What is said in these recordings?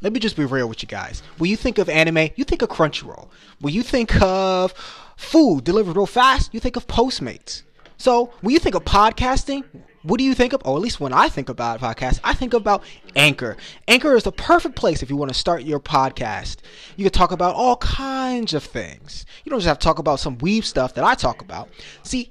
let me just be real with you guys. When you think of anime, you think of Crunchyroll. When you think of food delivered real fast, you think of Postmates. So when you think of podcasting, what do you think of? Or at least when I think about podcast, I think about Anchor. Anchor is the perfect place if you want to start your podcast. You can talk about all kinds of things. You don't just have to talk about some weave stuff that I talk about. See,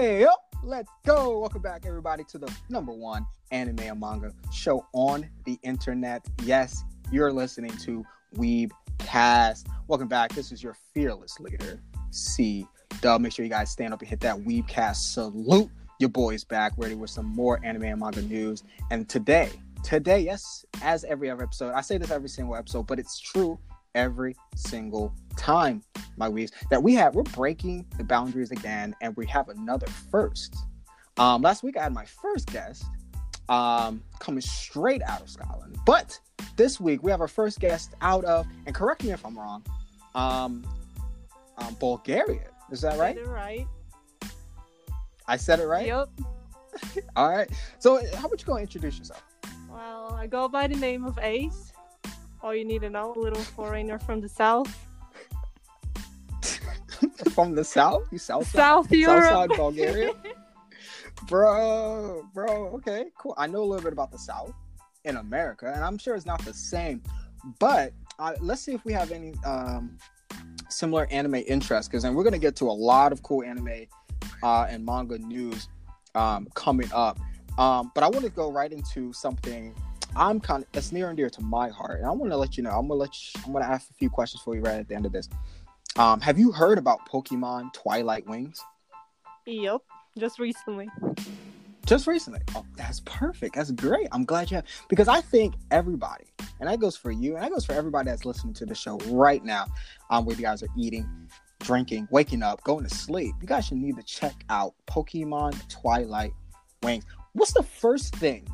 Hey, yo, let's go. Welcome back, everybody, to the number one anime and manga show on the internet. Yes, you're listening to Weeb Cast. Welcome back. This is your fearless leader, C Dub. Make sure you guys stand up and hit that WeebCast salute. Your boy's back, ready with some more anime and manga news. And today, today, yes, as every other episode, I say this every single episode, but it's true every single time, my weaves, that we have, we're breaking the boundaries again, and we have another first. Um, last week I had my first guest um, coming straight out of Scotland, but this week we have our first guest out of, and correct me if I'm wrong, um, um Bulgaria. Is that right? right. I said it right. Yep. All right. So, how about you go introduce yourself? Well, I go by the name of Ace. All you need to know, a little foreigner from the south. From the south? You south South South Europe. side Bulgaria? bro, bro. Okay, cool. I know a little bit about the South in America, and I'm sure it's not the same. But uh, let's see if we have any um, similar anime interests, because then we're gonna get to a lot of cool anime uh, and manga news um, coming up. Um, but I want to go right into something I'm kind of that's near and dear to my heart, and I want to let you know. I'm gonna let you, I'm gonna ask a few questions for you right at the end of this. Um, have you heard about Pokemon Twilight Wings? Yep. Just recently. just recently. Oh, that's perfect. That's great. I'm glad you have because I think everybody, and that goes for you, and that goes for everybody that's listening to the show right now, um, where you guys are eating, drinking, waking up, going to sleep. You guys should need to check out Pokemon Twilight Wings. What's the first thing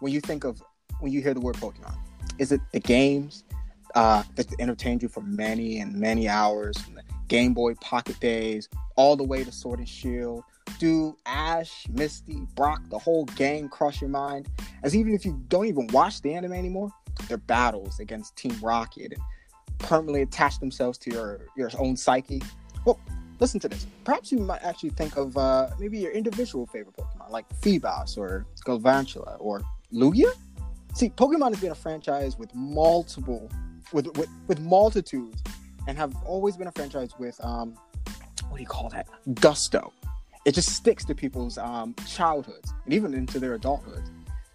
when you think of when you hear the word Pokemon? Is it the games uh, that entertained you for many and many hours, Game Boy Pocket days, all the way to Sword and Shield? Do Ash, Misty, Brock, the whole gang cross your mind? As even if you don't even watch the anime anymore, their battles against Team Rocket and permanently attach themselves to your your own psyche. Well, listen to this. Perhaps you might actually think of uh, maybe your individual favorite Pokemon, like Feebas or Galvantula or Lugia. See, Pokemon has been a franchise with multiple, with with, with multitudes, and have always been a franchise with um, what do you call that? Gusto. It just sticks to people's um, childhoods and even into their adulthood.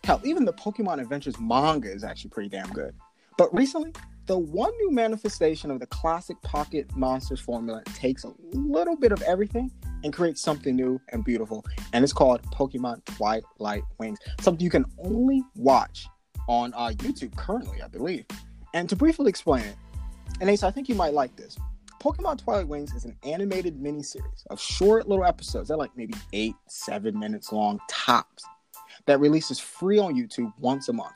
Hell, even the Pokemon Adventures manga is actually pretty damn good. But recently, the one new manifestation of the classic Pocket Monsters formula takes a little bit of everything and creates something new and beautiful. And it's called Pokemon Twilight Wings, something you can only watch on uh, YouTube currently, I believe. And to briefly explain it, and Ace, I think you might like this. Pokemon Twilight Wings is an animated miniseries of short little episodes. They're like maybe eight, seven minutes long tops that releases free on YouTube once a month.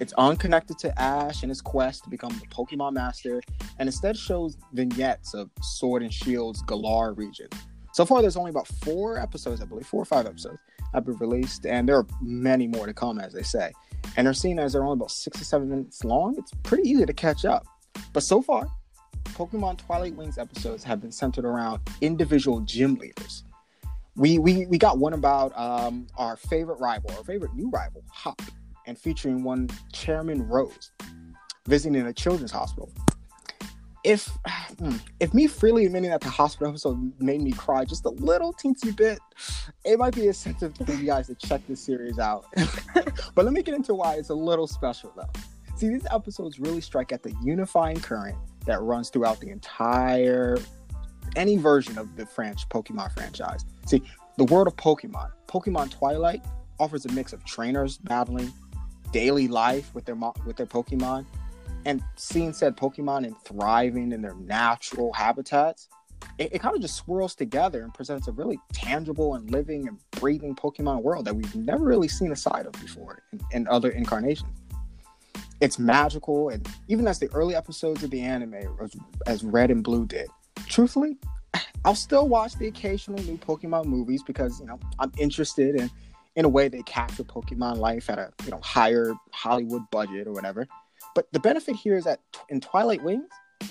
It's unconnected to Ash and his quest to become the Pokemon Master, and instead shows vignettes of Sword and Shield's Galar region. So far, there's only about four episodes, I believe, four or five episodes have been released, and there are many more to come, as they say. And seen as they're only about six to seven minutes long. It's pretty easy to catch up. But so far, Pokemon Twilight Wings episodes have been centered around individual gym leaders. We we, we got one about um, our favorite rival, our favorite new rival, Hop, and featuring one Chairman Rose visiting a children's hospital. If hmm, if me freely admitting that the hospital episode made me cry just a little teensy bit, it might be incentive for you guys to check this series out. but let me get into why it's a little special though. See, these episodes really strike at the unifying current that runs throughout the entire any version of the French Pokemon franchise. See, The world of Pokemon, Pokemon Twilight, offers a mix of trainers battling daily life with their with their Pokemon, and seeing said Pokemon and thriving in their natural habitats. It, it kind of just swirls together and presents a really tangible and living and breathing Pokemon world that we've never really seen a side of before in, in other incarnations it's magical and even as the early episodes of the anime as, as red and blue did truthfully i'll still watch the occasional new pokemon movies because you know i'm interested in in a way they capture pokemon life at a you know higher hollywood budget or whatever but the benefit here is that in twilight wings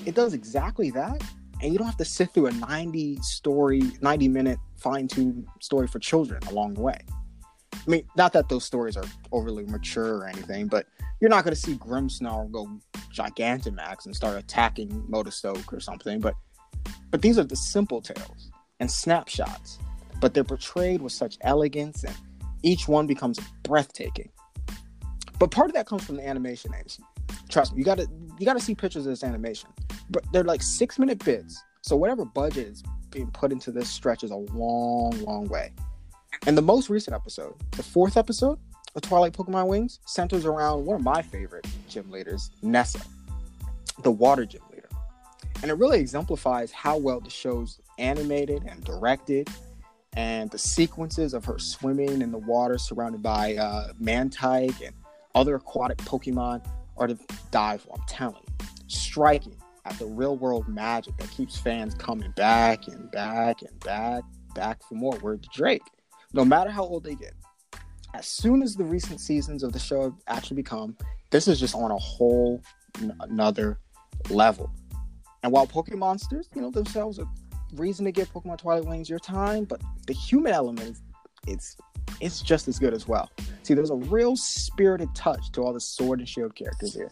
it does exactly that and you don't have to sit through a 90 story 90 minute fine-tuned story for children along the way I mean, not that those stories are overly mature or anything, but you're not going to see Grimmsnarl go Gigantamax and start attacking Motostoke or something. But but these are the simple tales and snapshots, but they're portrayed with such elegance, and each one becomes breathtaking. But part of that comes from the animation. Ace. Trust me, you gotta you gotta see pictures of this animation. But they're like six minute bits, so whatever budget is being put into this stretch is a long, long way. And the most recent episode, the fourth episode of Twilight Pokemon Wings, centers around one of my favorite gym leaders, Nessa, the water gym leader. And it really exemplifies how well the show's animated and directed, and the sequences of her swimming in the water surrounded by uh, Mantine and other aquatic Pokemon are to die for. I'm telling you, striking at the real world magic that keeps fans coming back and back and back, back for more. Word to Drake no matter how old they get, as soon as the recent seasons of the show have actually become, this is just on a whole n- another level. And while Pokemon Monsters, you know, themselves a reason to give Pokemon Twilight Wings your time, but the human element is it's it's just as good as well. See, there's a real spirited touch to all the Sword and Shield characters here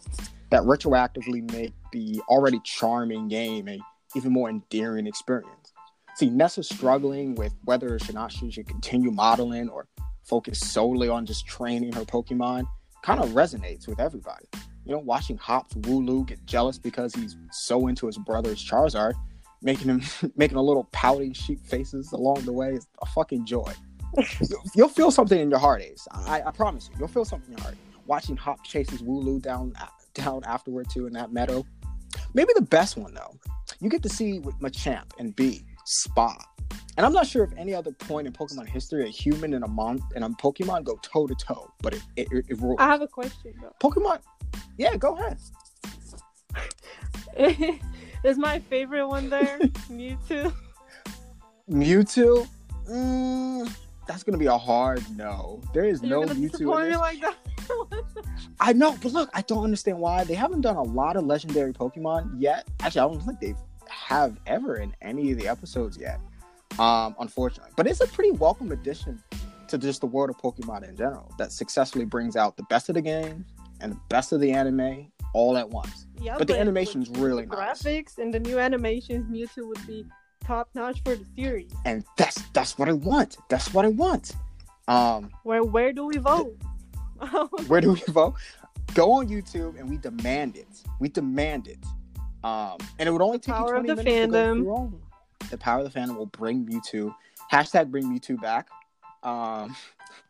that retroactively make the already charming game a even more endearing experience. See, Nessa's struggling with whether she should continue modeling or focus solely on just training her Pokemon kind of resonates with everybody. You know, watching Hops Wooloo get jealous because he's so into his brother's Charizard, making him making a little pouting sheep faces along the way is a fucking joy. You'll feel something in your heart, Ace. I, I promise you, you'll feel something in your heart. Watching Hop chases Wooloo down down afterward too in that meadow. Maybe the best one though, you get to see with Machamp and B Spa. And I'm not sure if any other point in Pokemon history a human and a mon and a Pokemon go toe to toe, but it it, it, it I have a question though. Pokemon, yeah, go ahead. Is my favorite one there Mewtwo? Mewtwo, mm, that's gonna be a hard no. There is You're no Mewtwo. me like that? I know, but look, I don't understand why they haven't done a lot of legendary Pokemon yet. Actually, I don't think they have ever in any of the episodes yet. Um, unfortunately, but it's a pretty welcome addition to just the world of Pokemon in general that successfully brings out the best of the game and the best of the anime all at once. yeah, But the with animation's really the nice, graphics and the new animations, Mewtwo would be top notch for the series. and that's that's what I want. That's what I want. Um, Where where do we vote? where do we vote? Go on YouTube and we demand it. We demand it. Um, and it would only take Power you of 20 the minutes to go fandom. The power of the fandom will bring you Mewtwo. Hashtag bring Mewtwo back. Um,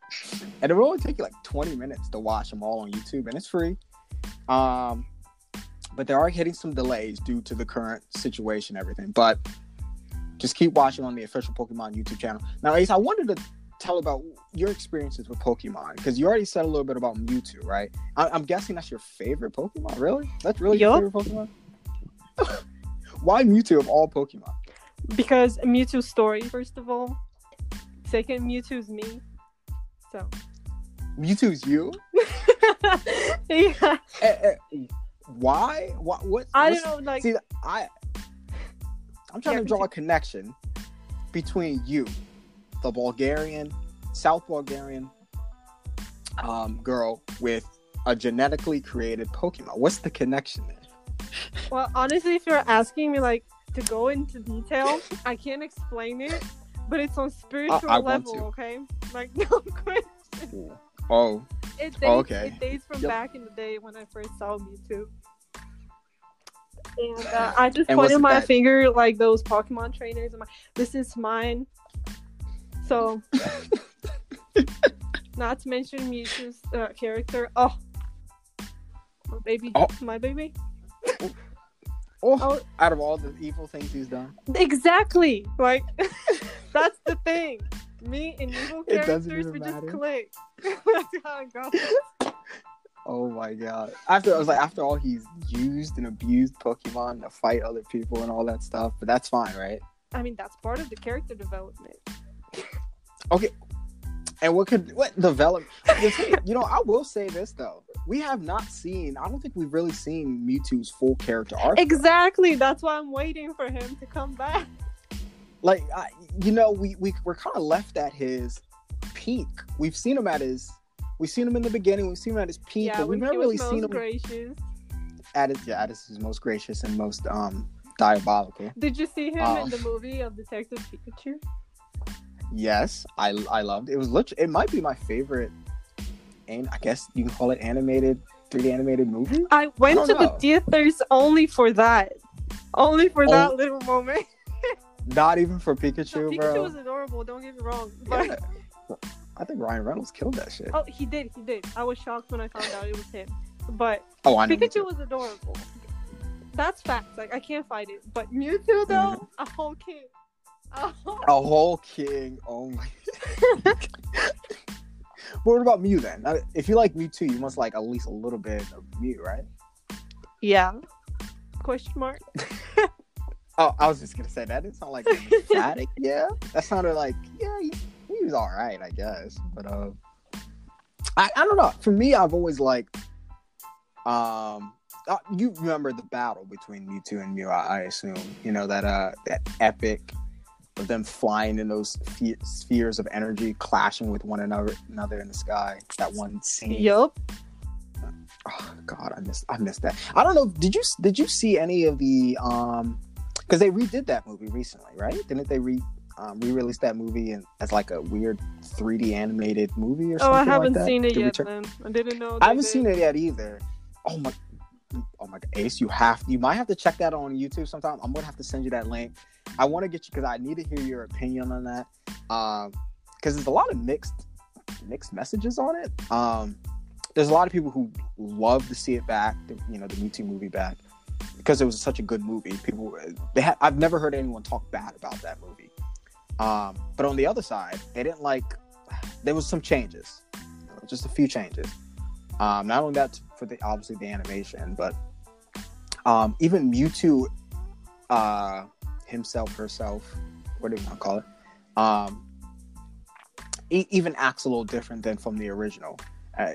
and it will only take you like 20 minutes to watch them all on YouTube, and it's free. Um, but they are hitting some delays due to the current situation, everything. But just keep watching on the official Pokemon YouTube channel. Now, Ace, I wanted to tell about your experiences with Pokemon because you already said a little bit about Mewtwo, right? I- I'm guessing that's your favorite Pokemon. Really? That's really your favorite Pokemon? Why Mewtwo of all Pokemon? because Mewtwo's story, first of all. Second, Mewtwo's me. So Mewtwo's you? yeah, Eh, eh, why? What? What? I don't know, like See, I, I'm trying Yeah, to draw a connection between you, the Bulgarian, South Bulgarian um, girl, with a genetically created Pokemon. What's the connection there? Well, honestly, if you're asking me like to go into detail, I can't explain it, but it's on spiritual I want level, okay? Like no question. Oh, It dates, Oh, okay. it dates from Yep. back in the day when I first saw Mewtwo. And uh, I just And pointed my that- finger like those Pokemon trainers. And my, this is mine. So, not to mention Mewtwo's uh, character. Oh, my baby, Oh. my baby. Oh, Oh. out of all the evil things he's done, Exactly. Like that's the thing. Me and evil characters we matter. just click. that's how it goes. Oh my god! After I was like, after all he's used and abused Pokemon to fight other people and all that stuff, but that's fine, right? I mean, that's part of the character development. Okay. And what could what develop? the thing- you know, I will say this though: we have not seen. I don't think we've really seen Mewtwo's full character arc. Exactly. That's why I'm waiting for him to come back. like I, you know we, we we're kind of left at his peak we've seen him at his we've seen him in the beginning we've seen him at his peak yeah, but we've never really seen him gracious. at his yeah at his most gracious and most um diabolical Did you see him Uh, in the movie of Detective Pikachu? yes i i loved it was lit- it might be my favorite and i guess you can call it animated 3d animated movie I went don't to the theaters only for that. Only for Oh. that little moment. not even for No, pikachu, Pikachu bro was adorable. Don't get me wrong, but Yeah. I think ryan reynolds killed that shit oh, he did. He did. I was shocked when I found out it was him. But oh i Pikachu was adorable. That's facts. Like I can't fight it. But Mewtwo though, mm-hmm. a whole kid. A whole- a whole king oh my what about Mew then? If you like Mew too, you must like at least a little bit of Mew, right? Yeah. Question mark. Oh, I was just gonna say that didn't sound like an emphatic. yeah, that sounded like yeah, he, he was all right, I guess. But uh, I I don't know. For me, I've always liked. Um, uh, you remember the battle between Mewtwo and Mew? I, I assume you know that uh that epic of them flying in those sphe- spheres of energy, clashing with one another another in the sky. That one scene. Yup. Oh God, I missed I missed that. I don't know. Did you did you see any of the um? Because they redid that movie recently, right? Didn't they re um, re-release that movie and as like a weird 3D animated movie or Oh, something Oh, I haven't that? seen it The yet. Return- Then I didn't know. I haven't seen it yet either. Oh my, oh my God, Ace, you have you might have to check that on YouTube sometime. I'm gonna have to send you that link. I want to get you because I need to hear your opinion on that. Um, because there's a lot of mixed mixed messages on it. Um, there's a lot of people who love to see it back. The, you know, the Mewtwo movie back because it was such a good movie. People they ha- I've never heard anyone talk bad about that movie. Um, but on the other side, they didn't like. There was some changes, just a few changes. Um, not only that for the obviously the animation, but um, even Mewtwo uh, himself, herself, what do you want to call it? Um, e- even acts a little different than from the original. Uh,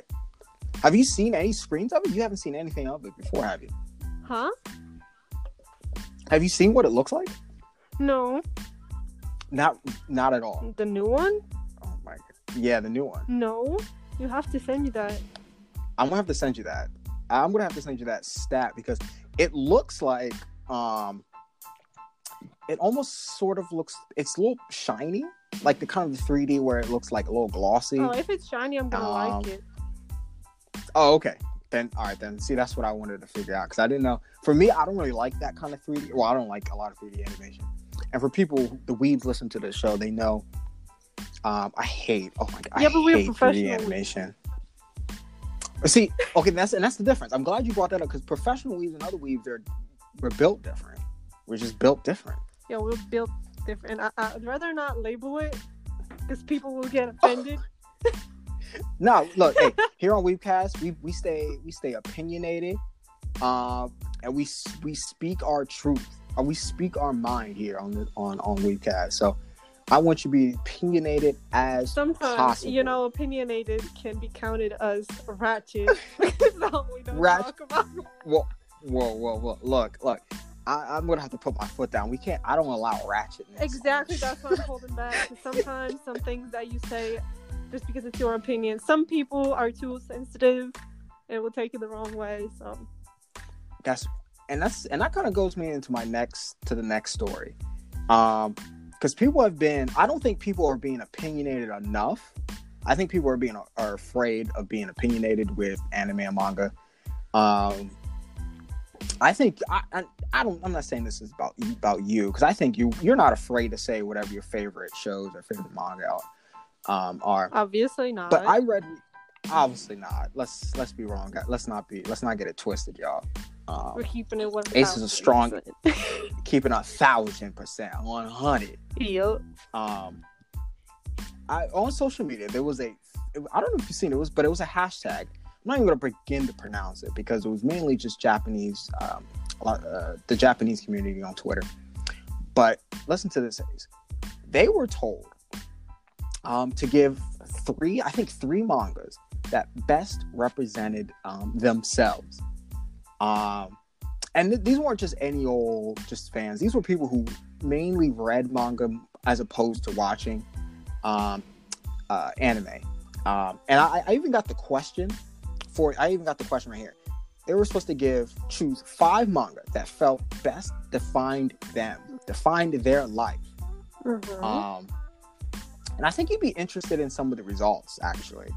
have you seen any screens of it? You haven't seen anything of it before, have you? Huh? Have you seen what it looks like? No. Not, not at all. The new one? Oh my god. Yeah, the new one. No. You have to send me that. I'm gonna have to send you that. I'm gonna have to send you that stat because it looks like um it almost sort of looks it's a little shiny, like the kind of the 3D where it looks like a little glossy. Oh, if it's shiny, I'm gonna Um, like it. Oh, okay. Then all right then. See, that's what I wanted to figure out because I didn't know. For me, I don't really like that kind of 3D. Well, I don't like a lot of 3D animation. And for people, the weebs listen to the show, they know. Um, I hate. Oh my god, Yeah, I but we're hate 3D professional animation. See, okay, that's and that's the difference. I'm glad you brought that up because professional weaves and other weaves are we're built different. We're just built different. Yeah, we're built different. I, I'd rather not label it because people will get offended. No, look, hey, here on Weebcast, we we stay we stay opinionated, um, and we we speak our truth, Uh, we speak our mind here on the on on Weebcast. So, I want you to be opinionated as Sometimes, possible. you know, opinionated can be counted as ratchet. so we don't Rat- talk about. Whoa, whoa, whoa, whoa! Look, look, I, I'm gonna have to put my foot down. We can't. I don't allow ratchetness. Exactly, that's why I'm holding back. Sometimes some things that you say, just because it's your opinion, some people are too sensitive and will take it the wrong way. So that's and that's and that kind of goes me into my next to the next story um because people have been i don't think people are being opinionated enough i think people are being are afraid of being opinionated with anime and manga um I think I, I, I don't. I'm not saying this is about about you because I think you you're not afraid to say whatever your favorite shows or favorite manga are. um, are. Obviously not. But I read, obviously not. Let's let's be wrong. Let's not be. Let's not get it twisted, y'all. Um, We're keeping it one. Ace is a strong- keeping a thousand percent, one hundred. Yep. Um, I on social media there was a. I don't know if you've seen it, was, but it was a hashtag. I'm not even gonna begin to pronounce it because it was mainly just Japanese, um, uh, the Japanese community on Twitter. But listen to this, Ace. They were told um, to give three, I think three mangas that best represented um, themselves. Um, and th- these weren't just any old just fans. These were people who mainly read manga as opposed to watching um, uh, anime. Um, and I, I even got the question for. I even got the question right here. They were supposed to give choose five manga that felt best defined them, defined their life. Mhm. Um, and I think you'd be interested in some of the results. Actually,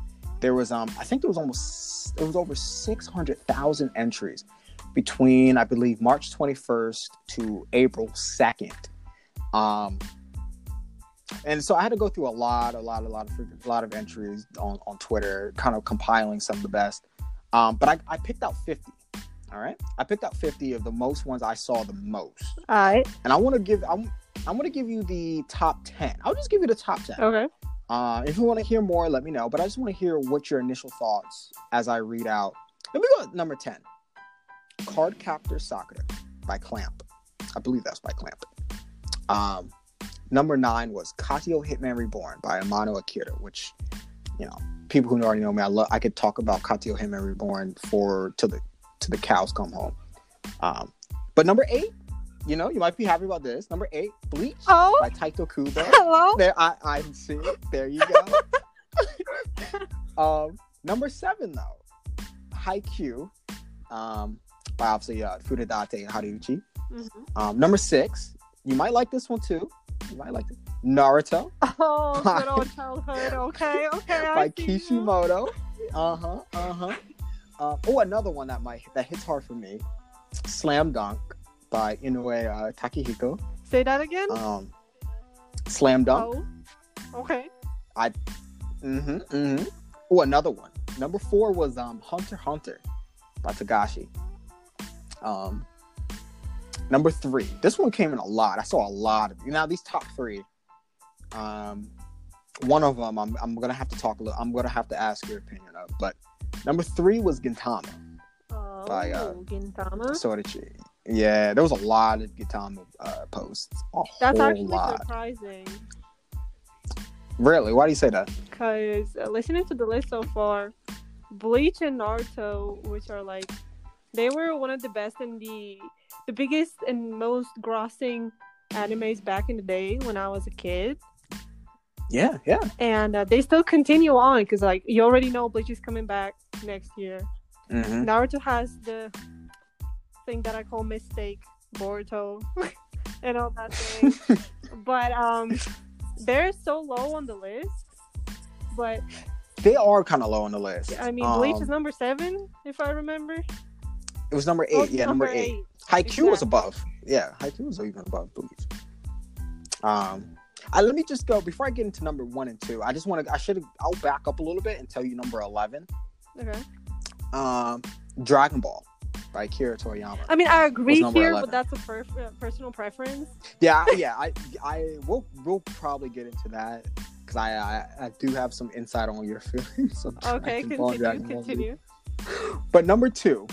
there was um, I think there was almost there was over six hundred thousand entries between I believe March twenty first to April second. Um, and so I had to go through a lot, a lot, a lot of a lot of entries on on Twitter, kind of compiling some of the best. Um, but I, I picked out fifty. All right, I picked out fifty of the most ones I saw the most All right. and I want to give I'm I'm going to give you the top ten. I'll just give you the top ten. Okay. Uh, if you want to hear more, let me know. But I just want to hear what your initial thoughts as I read out. Let me go number ten. Card Captor Sakura by Clamp. I believe that's by Clamp. Um, number nine was Katekyo Hitman Reborn by Amano Akira, which you know people who already know me. I love. I could talk about Katekyo Hitman Reborn for till the to the cows come home. Um, but number eight, you know, you might be happy about this. Number eight, Bleach Oh. by Taito Kubo. Hello. There, I, I see it. There you go. um, number seven, though, Haikyuu, um, by obviously uh, and Haruichi. Mhm. Um, number six, you might like this one too. You might like it. Naruto Oh, By- good old childhood. Okay. Okay. By you. Kishimoto. Uh huh. Uh huh. Uh, oh, another one that might that hits hard for me. Slam Dunk by Inoue uh, Takehiko. Say that again. Um, Slam Dunk. Oh. Okay. Mm-hmm. Mm-hmm. Oh, another one. Number four was um Hunter Hunter by Togashi. Um number three. This one came in a lot. I saw a lot of you now these top three. Um one of them I'm I'm gonna have to talk a little I'm gonna have to ask your opinion of, but number three was Gintama. Oh, By, uh, Gintama. Sorachi. Yeah, there was a lot of Gintama uh, posts. That's actually lot. surprising Really? Why do you say that? because uh, listening to the list so far, Bleach and Naruto, which are like, they were one of the best and the the biggest and most grossing animes back in the day when I was a kid, Yeah, yeah. and uh, they still continue on because like you already know Bleach is coming back next year. Mm-hmm. Naruto has the thing that I call mistake, Boruto, and all that thing. but um, they're so low on the list. But They are kind of low on the list. I mean, Bleach Um, is number seven, if I remember. It was number eight. Oh, yeah, number, eight. Haikyuu was above. Yeah, Haikyuu was even above Bleach. Um, I, let me just go before I get into number one and two. I just want to. I should. I'll back up a little bit and tell you number eleven. Okay. Um, Dragon Ball by Kira Toriyama. I mean, I agree here, 11. but that's a per- uh, personal preference. Yeah, yeah. I, I will. We'll probably get into that because I, I, I do have some insight on your feelings. Okay, continue, Dragon Ball Z. continue. But number two,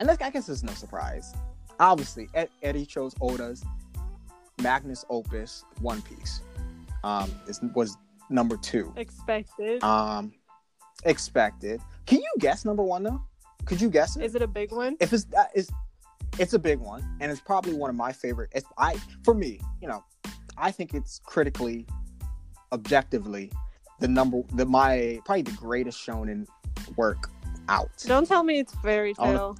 and this, I guess it's no surprise. Obviously, Ed, Eddie chose Oda's Magnus Opus One Piece. Um, is, was number two. Expected. Um, expected. Can you guess number one though? Could you guess it? Is it a big one? if it's uh, that is, it's a big one, and it's probably one of my favorite. It's I for me, you know, I think it's critically, objectively, the number the my probably the greatest shonen work out. Don't tell me it's Fairy Tail.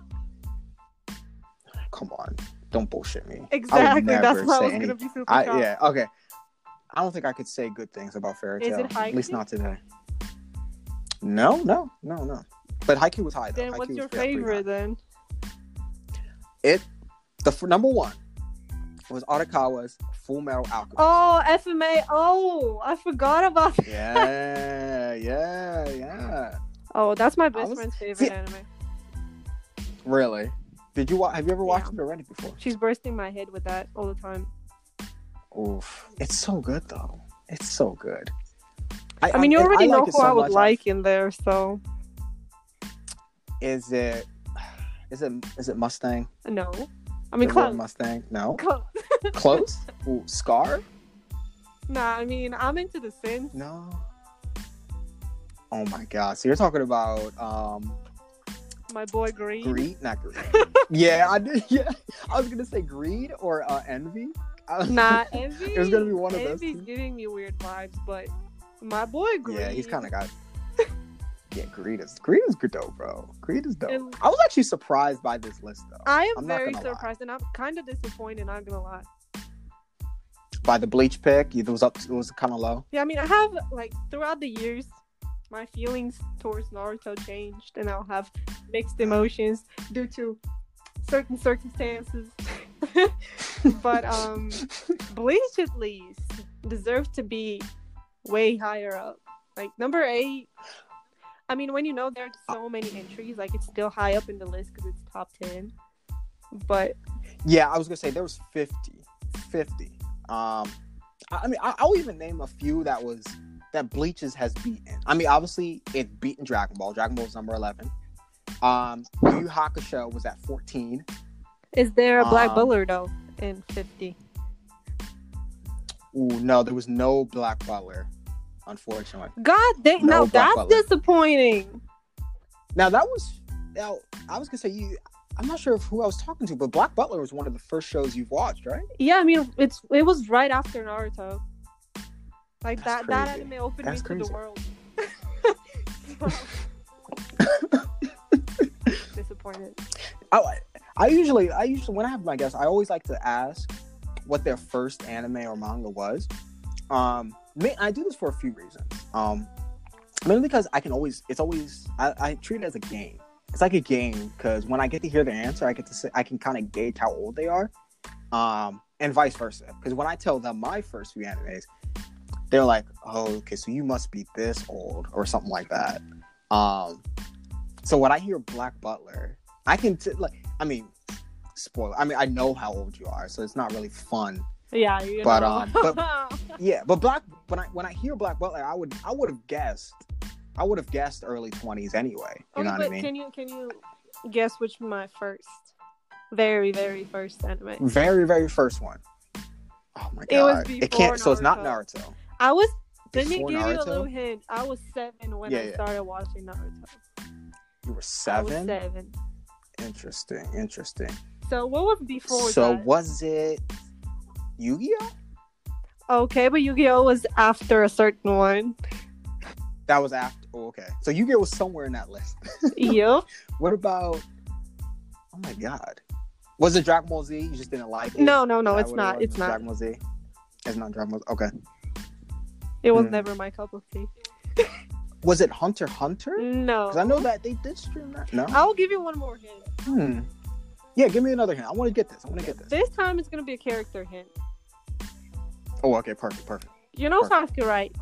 Come on, don't bullshit me. Exactly. That's why I was any- gonna be super I, yeah, okay. I don't think I could say good things about Fairy it At least not today. No, no, no, no. But Haikyuu was high though. Then what's your favorite then? It the f- number one was Arakawa's Full Metal Alchemist. Oh, FMA. Oh, I forgot about that. Yeah, yeah, yeah. Oh, that's my best was- friend's favorite See- anime. Really? Did you wa- have you ever watched Yeah. it already before? She's bursting my head with that all the time. Oof, it's so good though. It's so good. I mean, you already know like who so I would much, like in there, so Is it? Is it? Is it Mustang? no. I mean, The close. Mustang? No. Close. Close. Ooh, Scar? Nah, I mean, I'm into the Sims. No. Oh my god! So you're talking about um My boy Greed. greed, not greed. yeah, I did. Yeah, I was gonna say greed or uh, envy. Nah, Envy. It was gonna be one of those Envy's giving me weird vibes, but my boy Greed. Yeah, he's kind of got. Yeah, Greed is Greed is good though, bro. Greed is dope. And- I was actually surprised by this list though. I am I'm very gonna lie. surprised, and I'm kind of disappointed. Not gonna lie. By the bleach pick, it was up. It was kind of low. Yeah, I mean, I have like throughout the years, my feelings towards Naruto changed, and I'll have mixed emotions due to certain circumstances. but um, Bleach at least deserves to be way higher up. Like number eight. I mean, when you know there's so many entries, like it's still high up in the list because it's top ten. But Yeah, I was gonna say there was 50. 50. Um, I, mean, I, I'll even name a few that was that Bleaches has beaten. I mean, obviously it's beaten Dragon Ball. Dragon Ball was number eleven. Um, Yu Yu Hakusho was at fourteen. is there a Black Um, Butler though in fifty? Ooh, no, there was no Black Butler, unfortunately. God dang! No now that's Butler. disappointing. Now that was now I was gonna say you. I'm not sure of who I was talking to, but Black Butler was one of the first shows you've watched, right? Yeah, I mean it's it was right after Naruto. Like That's that that anime opened That's me to the world. Disappointed. I, I usually, I usually, when I have my guests, I always like to ask what their first anime or manga was. Um, ma- I do this for a few reasons. Um, mainly because I can always, it's always, I, I treat it as a game. It's like a game because when I get to hear their answer, I get to say, I can kind of gauge how old they are, um, and vice versa. Because when I tell them my first few animes, they're like, "Oh, okay, so you must be this old or something like that." Um, so when I hear Black Butler, I can t- like, I mean, spoiler. I mean, I know how old you are, so it's not really fun. Yeah, you But, know. um, but- Yeah, but Black when I when I hear Black Butler, I would I would have guessed, I would have guessed early twenties anyway. You Okay, know what but I mean? can you can you guess which my first, very very first anime? Very very first one. Oh my It was god! It, before can't. So it's not Naruto. Naruto. I was. Let me give you a little hint. I was seven when Yeah, I yeah. started watching Naruto. You were seven. seven. Interesting. Interesting. So what was before so that? was it Yu-Gi-Oh? Okay, but Yu-Gi-Oh was after a certain one. That was after. Oh, okay. So Yu-Gi-Oh was somewhere in that list. yep. what about? Oh my god. Was it Dragon Ball Z? You just didn't like it? No, no, no, it's what it not. It's not. Dragon Ball Z. It's not Dragon Ball. Z. Okay. It was Hmm. never my cup of tea. Was it Hunter Hunter? No. Because I know that they did stream that. No. I'll give you one more hint. Hmm. Yeah, give me another hint. I want to get this. I want to get this. This time it's gonna be a character hint. Oh, okay, perfect, perfect. You know Perfect. Sasuke, right?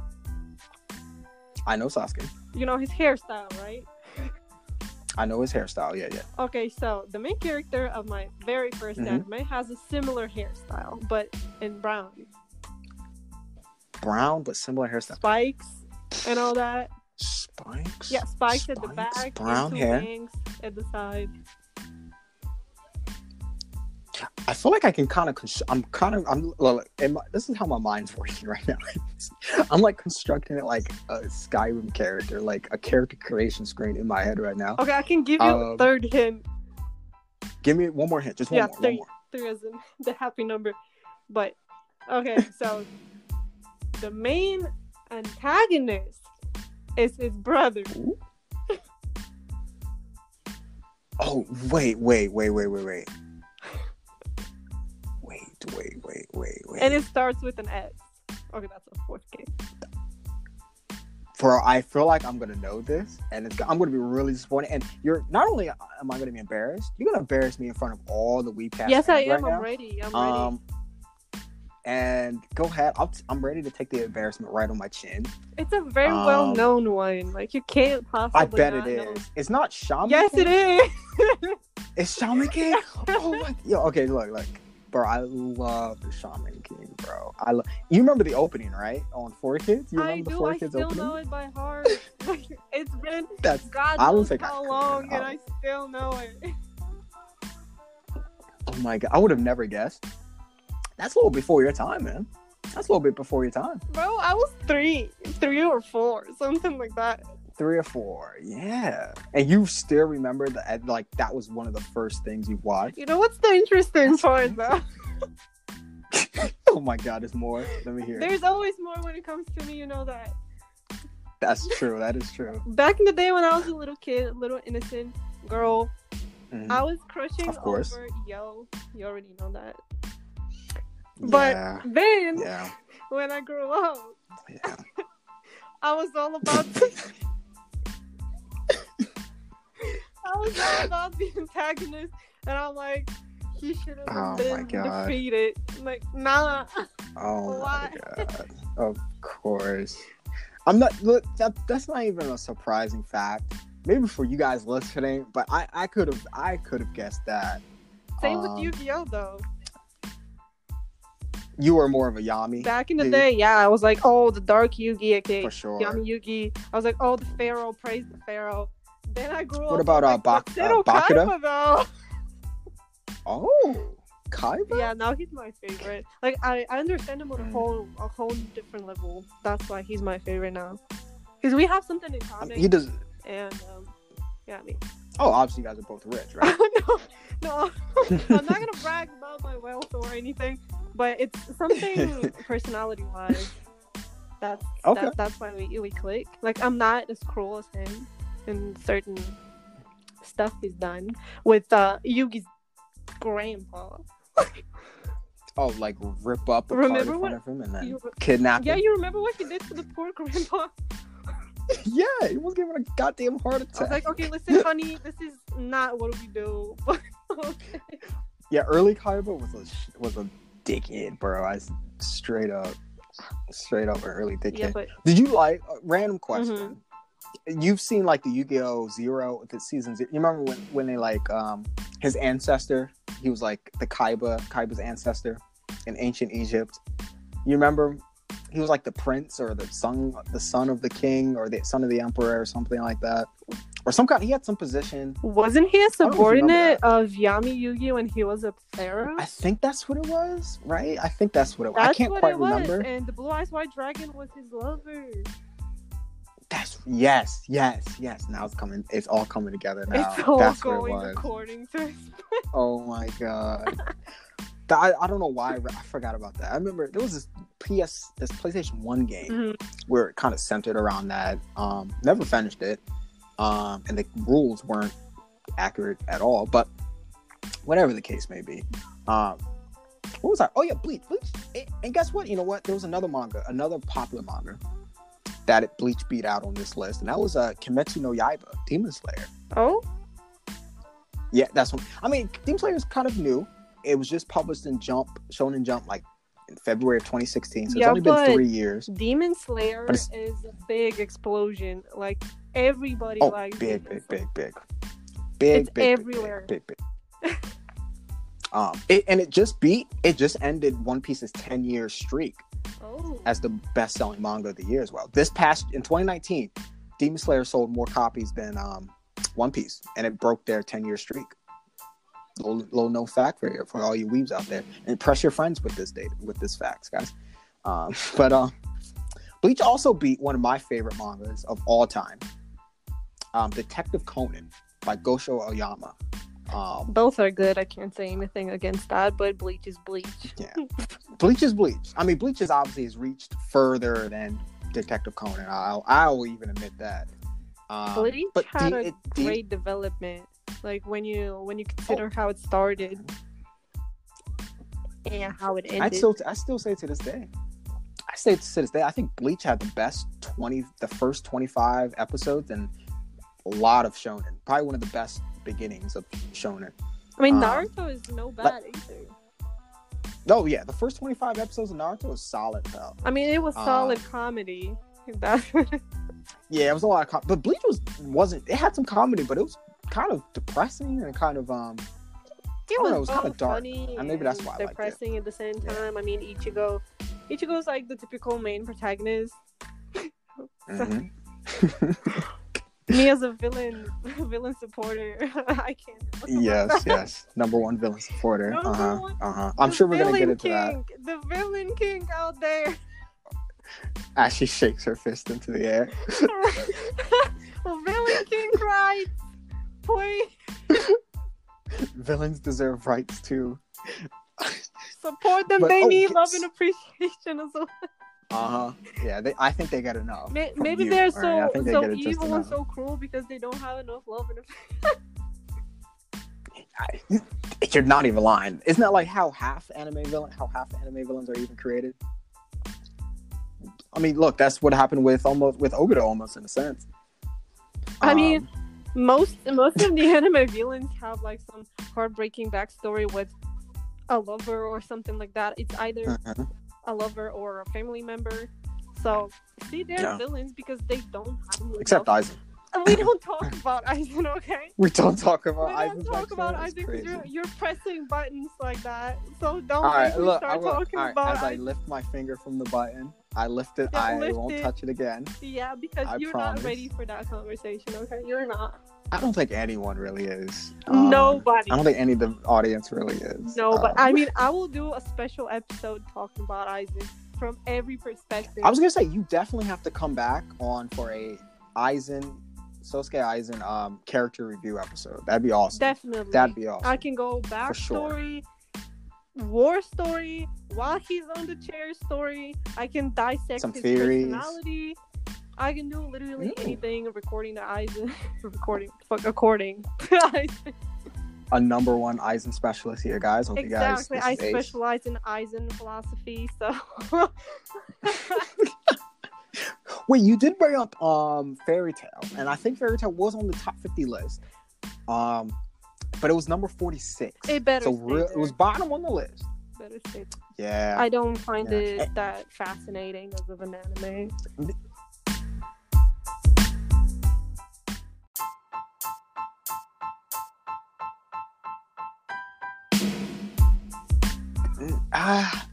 I know Sasuke. You know his hairstyle, right? I know his hairstyle. Yeah, yeah. Okay, so the main character of my very 1st Mhm. anime has a similar hairstyle, but in brown. Brown but similar hairstyle. Spikes and all that. Spikes. Yeah, spikes, at the back, Brown hair. at the side. I feel like I can kind of. Cons- I'm kind of. I'm. In my, this is how my mind's working right now. I'm like constructing it like a Skyrim character, like a character creation screen in my head right now. Okay, I can give you a Um, third hint. Give me one more hint. Just one Yeah, more. One three. more. Three as in the happy number. But okay, so the main antagonist is his brother. Oh wait, wait, wait, wait, wait, wait. Wait, wait, wait, wait. And it starts with an S. Okay, that's a fourth game. For I feel like I'm gonna know this, and it's, I'm gonna be really disappointed. And you're not only am I gonna be embarrassed, you're gonna embarrass me in front of all the Weebcast. Yes, I am. Right I'm ready. I'm ready. Um, and go ahead. I'll t- I'm ready to take the embarrassment right on my chin. it's a very um, well known one. Like you can't possibly. I bet it know. It's not Shaman. Yes, King? it is. It's Shaman King. oh my. Yo, okay, look, look, bro. I love the Shaman King, bro. I lo- you remember the opening, right? On Four Kids. You I remember the do. Four I Kids still opening? know it by heart. It's been That's. God I knows I how could. long, and I I still know it. Oh my god, I would have never guessed. That's a little before your time, man. That's a little bit before your time. Bro, I was three, three or four, something like that. Three or four, yeah. And you still remember that? Like that was one of the first things you watched. You know what's the interesting part though? oh my god, there's more. Let me hear. There's always more when it comes to me. You know that. That's true. That is true. Back in the day when I was a little kid, a little innocent girl, Mhm. I was crushing Of course. over Yo. You already know that. But yeah, then yeah, when I grew up, yeah. I was all about. I was all about the antagonist, and I'm like, he should have Oh been defeated. Like, nah. Oh Why? my god. Of course. I'm not. Look, that that's not even a surprising fact. Maybe for you guys listening, but I I could have I could have guessed that. Same Um, with Yu-Gi-Oh though. You were more of a Yami Back in the dude, day, yeah, I was like, oh, the Dark Yugi, okay, for sure. Yami Yugi. I was like, oh, the Pharaoh, praise the Pharaoh. Then I grew up. What about, uh, like, Bak- uh? Kaiba, though. Oh, Kaiba. Yeah, now he's my favorite. Like I, I understand him on a Mm. whole a whole different level. That's why he's my favorite now. Because we have something in I common. mean, he does. and um, yeah, I mean, Oh, obviously, you guys are both rich, right? no, no, I'm not gonna brag about my wealth or anything, but it's something personality wise. That's Okay. that, that's why we we click. Like I'm not as cruel as him in certain stuff is done with uh Yugi's grandpa. oh, like rip up a Remember card in front of him and then You, kidnap yeah, him. you remember what he did to the poor grandpa? yeah, he was giving a goddamn heart attack. I was like, okay, listen, honey, this is not what we do. But okay. Yeah, early Kaiba was a was a dickhead, bro. I straight up, straight up early dickhead. Yeah, but Did you like uh, random question? You've seen like the Yu-Gi-Oh Zero, the season zero. You remember when when they like um his ancestor? He was like the Kaiba, Kaiba's ancestor in ancient Egypt. You remember? He was like the prince or the son, the son of the king or the son of the emperor or something like that, or some kind. He had some position. wasn't he a don't know if you remember subordinate of Yami Yugi when he was a pharaoh? I think that's what it was, right? I think that's what it was. That's I can't what quite it was. remember. And the blue eyes white dragon was his lover. That's yes, yes, yes. Now it's coming. It's all coming together now. it's all that's what it going according to Oh my god. I, I don't know why I, forgot about that. I remember there was this PS, this PlayStation One game Mhm. where it kind of centered around that. Um, never finished it, um, and the rules weren't accurate at all. But whatever the case may be, um, what was I? Oh yeah, Bleach, Bleach. And guess what? You know what? There was another manga, another popular manga that it Bleach beat out on this list, and that was uh, Kimetsu no Yaiba, Demon Slayer. Oh, Yeah, that's what I mean. Demon Slayer is kind of new. It was just published in Jump, Shonen Jump, like in February of 2016. So Yeah, it's only been three years. Demon Slayer is a big explosion. Like everybody Oh, likes big, big, big, big, big, It's big, big, everywhere. big, big, big. um, it, and it just beat. It just ended One Piece's 10 year streak Oh, as the best selling manga of the year as well. This past in 2019, Demon Slayer sold more copies than um, One Piece, and it broke their 10 year streak. Little, little known fact for you, for all you weaves out there, and impress your friends with this data, with this facts, guys. Um, but um, Bleach also beat one of my favorite mangas of all time, um, Detective Conan by Gosho Aoyama. Um, both are good. I can't say anything against that, but Bleach is Bleach. yeah, Bleach is Bleach. I mean, Bleach is obviously has reached further than Detective Conan. I'll, I'll even admit that. Um, Bleach but had the- a it- the- great development. Like when you when you Oh. consider how it started and how it ended. I still I still say to this day, I say to this day, I think Bleach had the best twenty, the first twenty five episodes, and a lot of shonen. Probably one of the best beginnings of shonen. I mean, Um, Naruto is no bad either. Oh yeah, the first twenty five episodes of Naruto was solid though. I mean, it was uh, solid comedy. Yeah, it was a lot of, com- but Bleach was wasn't. It had some comedy, but it was kind of depressing and kind of um. it was, know, it was kinda dark, funny and maybe that's why I liked it. depressing at the same Yeah. time. I mean, Ichigo, Ichigo's like the typical main protagonist. mhm. Me as a villain, villain supporter, I can't. yes, yes, number one villain supporter. Number Uh huh. one- Uh huh. I'm The sure we're gonna get into that The villain king out there. as she shakes her fist into the air. villain king cries. Please Villains deserve rights too. support them. But- they oh, need yes. love and appreciation as well. Uh huh. Yeah, they, I think they get enough. May- Maybe you, they're so right? I think they so evil and so cruel because they don't have enough love and affection. I- You're not even lying. Isn't that like how half anime villain, how half anime villains are even created? I mean, look, that's what happened with almost with Obito, almost in a sense. I mean, Um, most most of the anime villains have like some heartbreaking backstory with a lover or something like that. It's either mhm. A lover or a family member. So see, they're Yeah. villains because they don't have except love. Aizen. we don't talk about Aizen, okay? We don't talk about We don't talk about It's because you're, you're pressing buttons like that. So don't right, look. Start will, talking right, about as I lift my finger from the button, I lift it. Yeah, I lift won't it. touch it again. Yeah, because I you're promise. not ready for that conversation, okay? You're not. I don't think anyone really is. Um, Nobody. I don't think any of the audience really is. No, but Um, I mean, I will do a special episode talking about Aizen from every perspective. I was gonna say you definitely have to come back on for a Aizen, Sosuke Aizen um character review episode. That'd be awesome. Definitely. That'd be awesome. I can go sure. War story, while he's on the chair story. I can dissect Some his theories. personality. I can do literally anything recording to Aizen. recording, fuck, Aizen. a number one Aizen specialist here, guys. Hope Exactly. you I guys. ace. specialize in Aizen philosophy, so Wait, you did bring up um Fairy Tail, and I think Fairy Tail was on the top fifty list. Um, but it was number forty six. it better So there. it was bottom on the list. better stay Yeah. I don't find Yeah. it that fascinating as of an anime. Ah,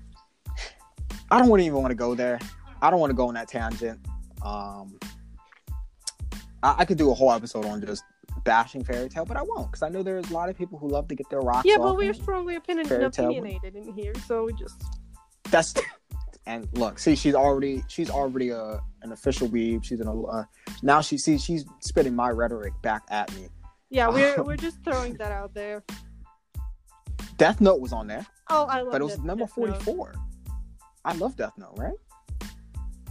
I don't even want to go there. I don't want to go on that tangent. Um, I, I could do a whole episode on just bashing Fairy Tail, but I won't because I know there's a lot of people who love to get their rocks Yeah, but we're strongly opinion- opinionated in here, so we just That's and look, see, she's already she's already a an official weeb. She's an uh, now she sees she's spitting my rhetoric back at me. yeah, we're we're just throwing that out there. Death Note was on there, Oh, I love but it was Death- number forty four. I love Death Note, right?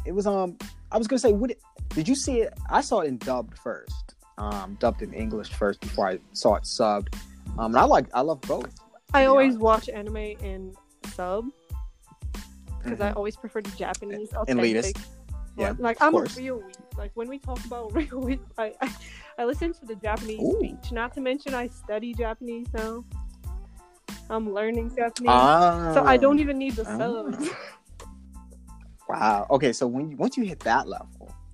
It was um. I was gonna say, what did you see it? I saw it in dubbed first, um, dubbed in English first before I saw it subbed. Um, and I like I love both. I always honest. watch anime in sub because I Mhm. always prefer the Japanese authentic. Yeah, like I'm a course. real weeb. Like when we talk about real weeb, I, I I listen to the Japanese Ooh. speech. Not to mention I study Japanese now. I'm learning Japanese, Ah, so I don't even need the Ah. subs. Wow. Okay, so when you, once you hit that level,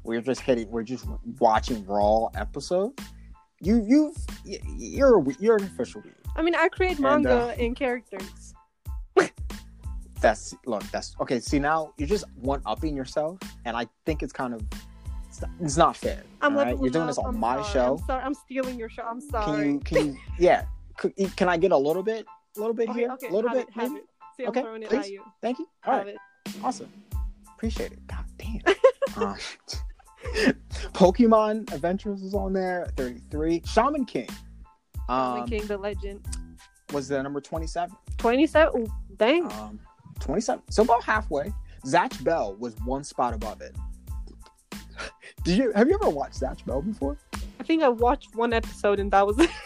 we're just hitting, we're just watching raw episodes. You you've you're you're an official weeb. I mean, I create And, manga uh, in characters. That's look. That's okay. See now you're just one upping yourself, and I think it's kind of it's not, it's not fair. I'm all right? You're doing this on I'm my sorry. show. I'm sorry. I'm stealing your show. I'm sorry. Can you can you yeah? Could, can I get a little bit, a little bit okay, here, okay, a little bit? it, have maybe? it. See, Okay, I'm throwing it please. at you. Thank you. All right, awesome. Appreciate it. God damn. um, Pokemon Adventures was on there. Thirty three. Shaman King. Shaman Um, King, the legend. was the number twenty seven. 27. Dang. Um, 27. So about halfway. Zatch Bell was one spot above it. Did you have you ever watched Zatch Bell before? I think I watched one episode and that was it.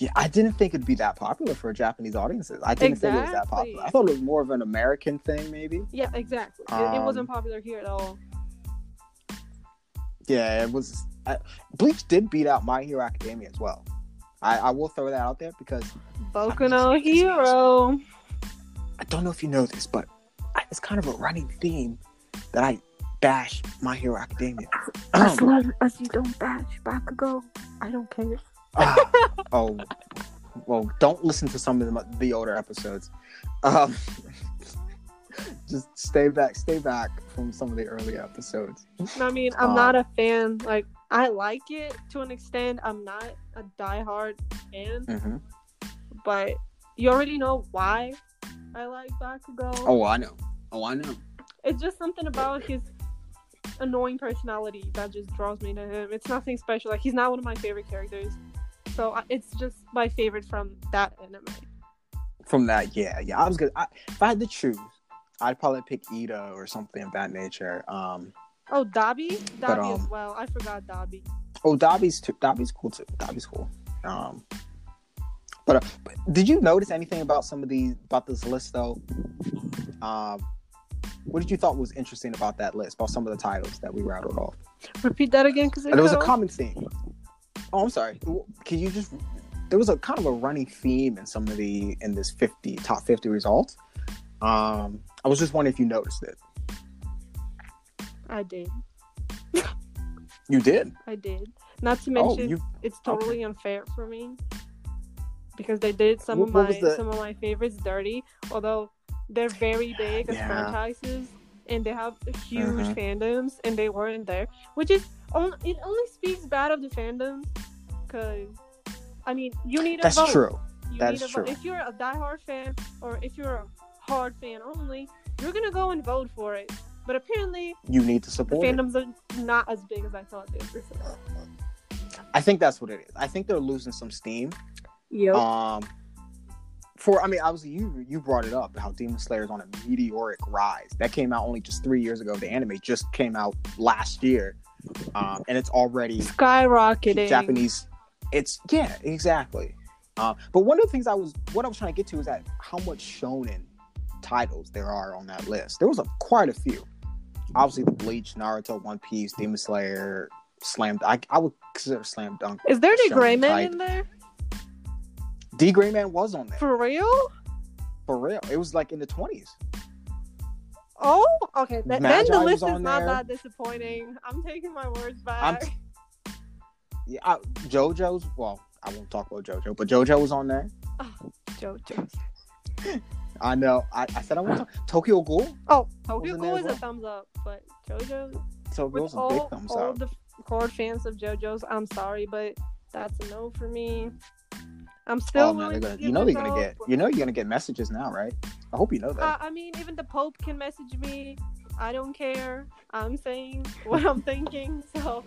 Yeah, I didn't think it'd be that popular for Japanese audiences. I didn't think it was that popular. I thought it was more of an American thing, maybe. Yeah, exactly. it, it wasn't Um, popular here at all. Yeah, it was. I, Bleach did beat out My Hero Academia as well. I, I will throw that out there because Boku no Hero. I don't know if you know this, but I, it's kind of a running theme that I bash My Hero Academia. As long as you don't bash Bakugo, I don't care. Ah, oh, well, don't listen to some of the, the older episodes. Um, just stay back, stay back from some of the early episodes. I mean, I'm Um, not a fan. Like, I like it to an extent. I'm not a diehard fan, hmm but you already know why I like Bakugo. Oh, I know. Oh, I know. It's just something about his annoying personality that just draws me to him. It's nothing special. Like, he's not one of my favorite characters. So I- it's just my favorite from that anime. From that, yeah, yeah. I was good. I, if I had to choose, I'd probably pick Iida or something of that nature. Um, Oh, Dobby? Dobby as um, well. I forgot Dobby. oh, Dobby's too. Dobby's cool too. Dobby's cool. Um, but, uh, but did you notice anything about some of these about this list though? Um, what did you thought was interesting about that list? About some of the titles that we rattled off? Repeat that again, because there was a common theme. Oh, I'm sorry. Can you just? There was a kind of a running theme in some of the in this 50 top 50 results. Um, I was just wondering if you noticed it. I did. You did. I did. Not to Oh, mention, you. it's totally unfair for me because they did some What- of my the- some of my favorites dirty. Although they're very big as Yeah. franchises and they have huge Mhm. fandoms, and they weren't there, which is on, it only speaks bad of the fandoms because I mean you need a That's vote. true. You That need is a vote. true. If you're a diehard fan or if you're a hard fan only, you're gonna go and vote for it. But apparently, You need to the support it. fandoms are not as big as I thought they were. I think that's what it is. I think they're losing some steam. Yep. Um, for I mean, obviously you you brought it up how Demon Slayer is on a meteoric rise. That came out only just three years ago. The anime just came out last year, um, and it's already Skyrocketing. Japanese. It's yeah, exactly. Uh, but one of the things I was what I was trying to get to is that how much shonen titles there are on that list. There was a quite a few. Obviously, the Bleach, Naruto, One Piece, Demon Slayer, Slam. I, I would consider Slam Dunk. Is there D gray man in there? D Gray Man was on there For real? for real. It was like in the twenties. Oh, okay. Th- then the list is not there. that disappointing. I'm taking my words back. Yeah, I, JoJo's. Well, I won't talk about JoJo, but JoJo was on there. Oh, JoJo. I know. I, I said I want to Tokyo Ghoul. Oh, Tokyo Ghoul is well. a thumbs up, but JoJo. Tokyo With Ghoul's a big all, thumbs all up. the core fans of JoJo's, I'm sorry, but that's a no for me. I'm still Oh man, gonna. You know they're gonna get. You know you're gonna get messages now, right? I hope you know that. Uh, I mean, even the Pope can message me. I don't care. I'm saying what I'm thinking. So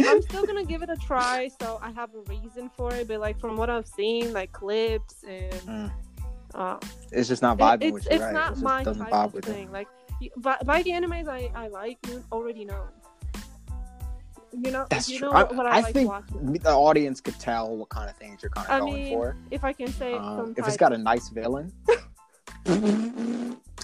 I'm still gonna give it a try. So I have a reason for it. But like from what I've seen, like clips and Mm. Uh, it's just not it- vibing it's with you, it's right? not it my doesn't type vibe of thing. Like by, by the animes I I like, you already know. You know, That's you true. know I, what, I, I like think watching. the audience could tell what kind of things you're kind of I going mean, for. if I can say Um, if it's got a nice villain.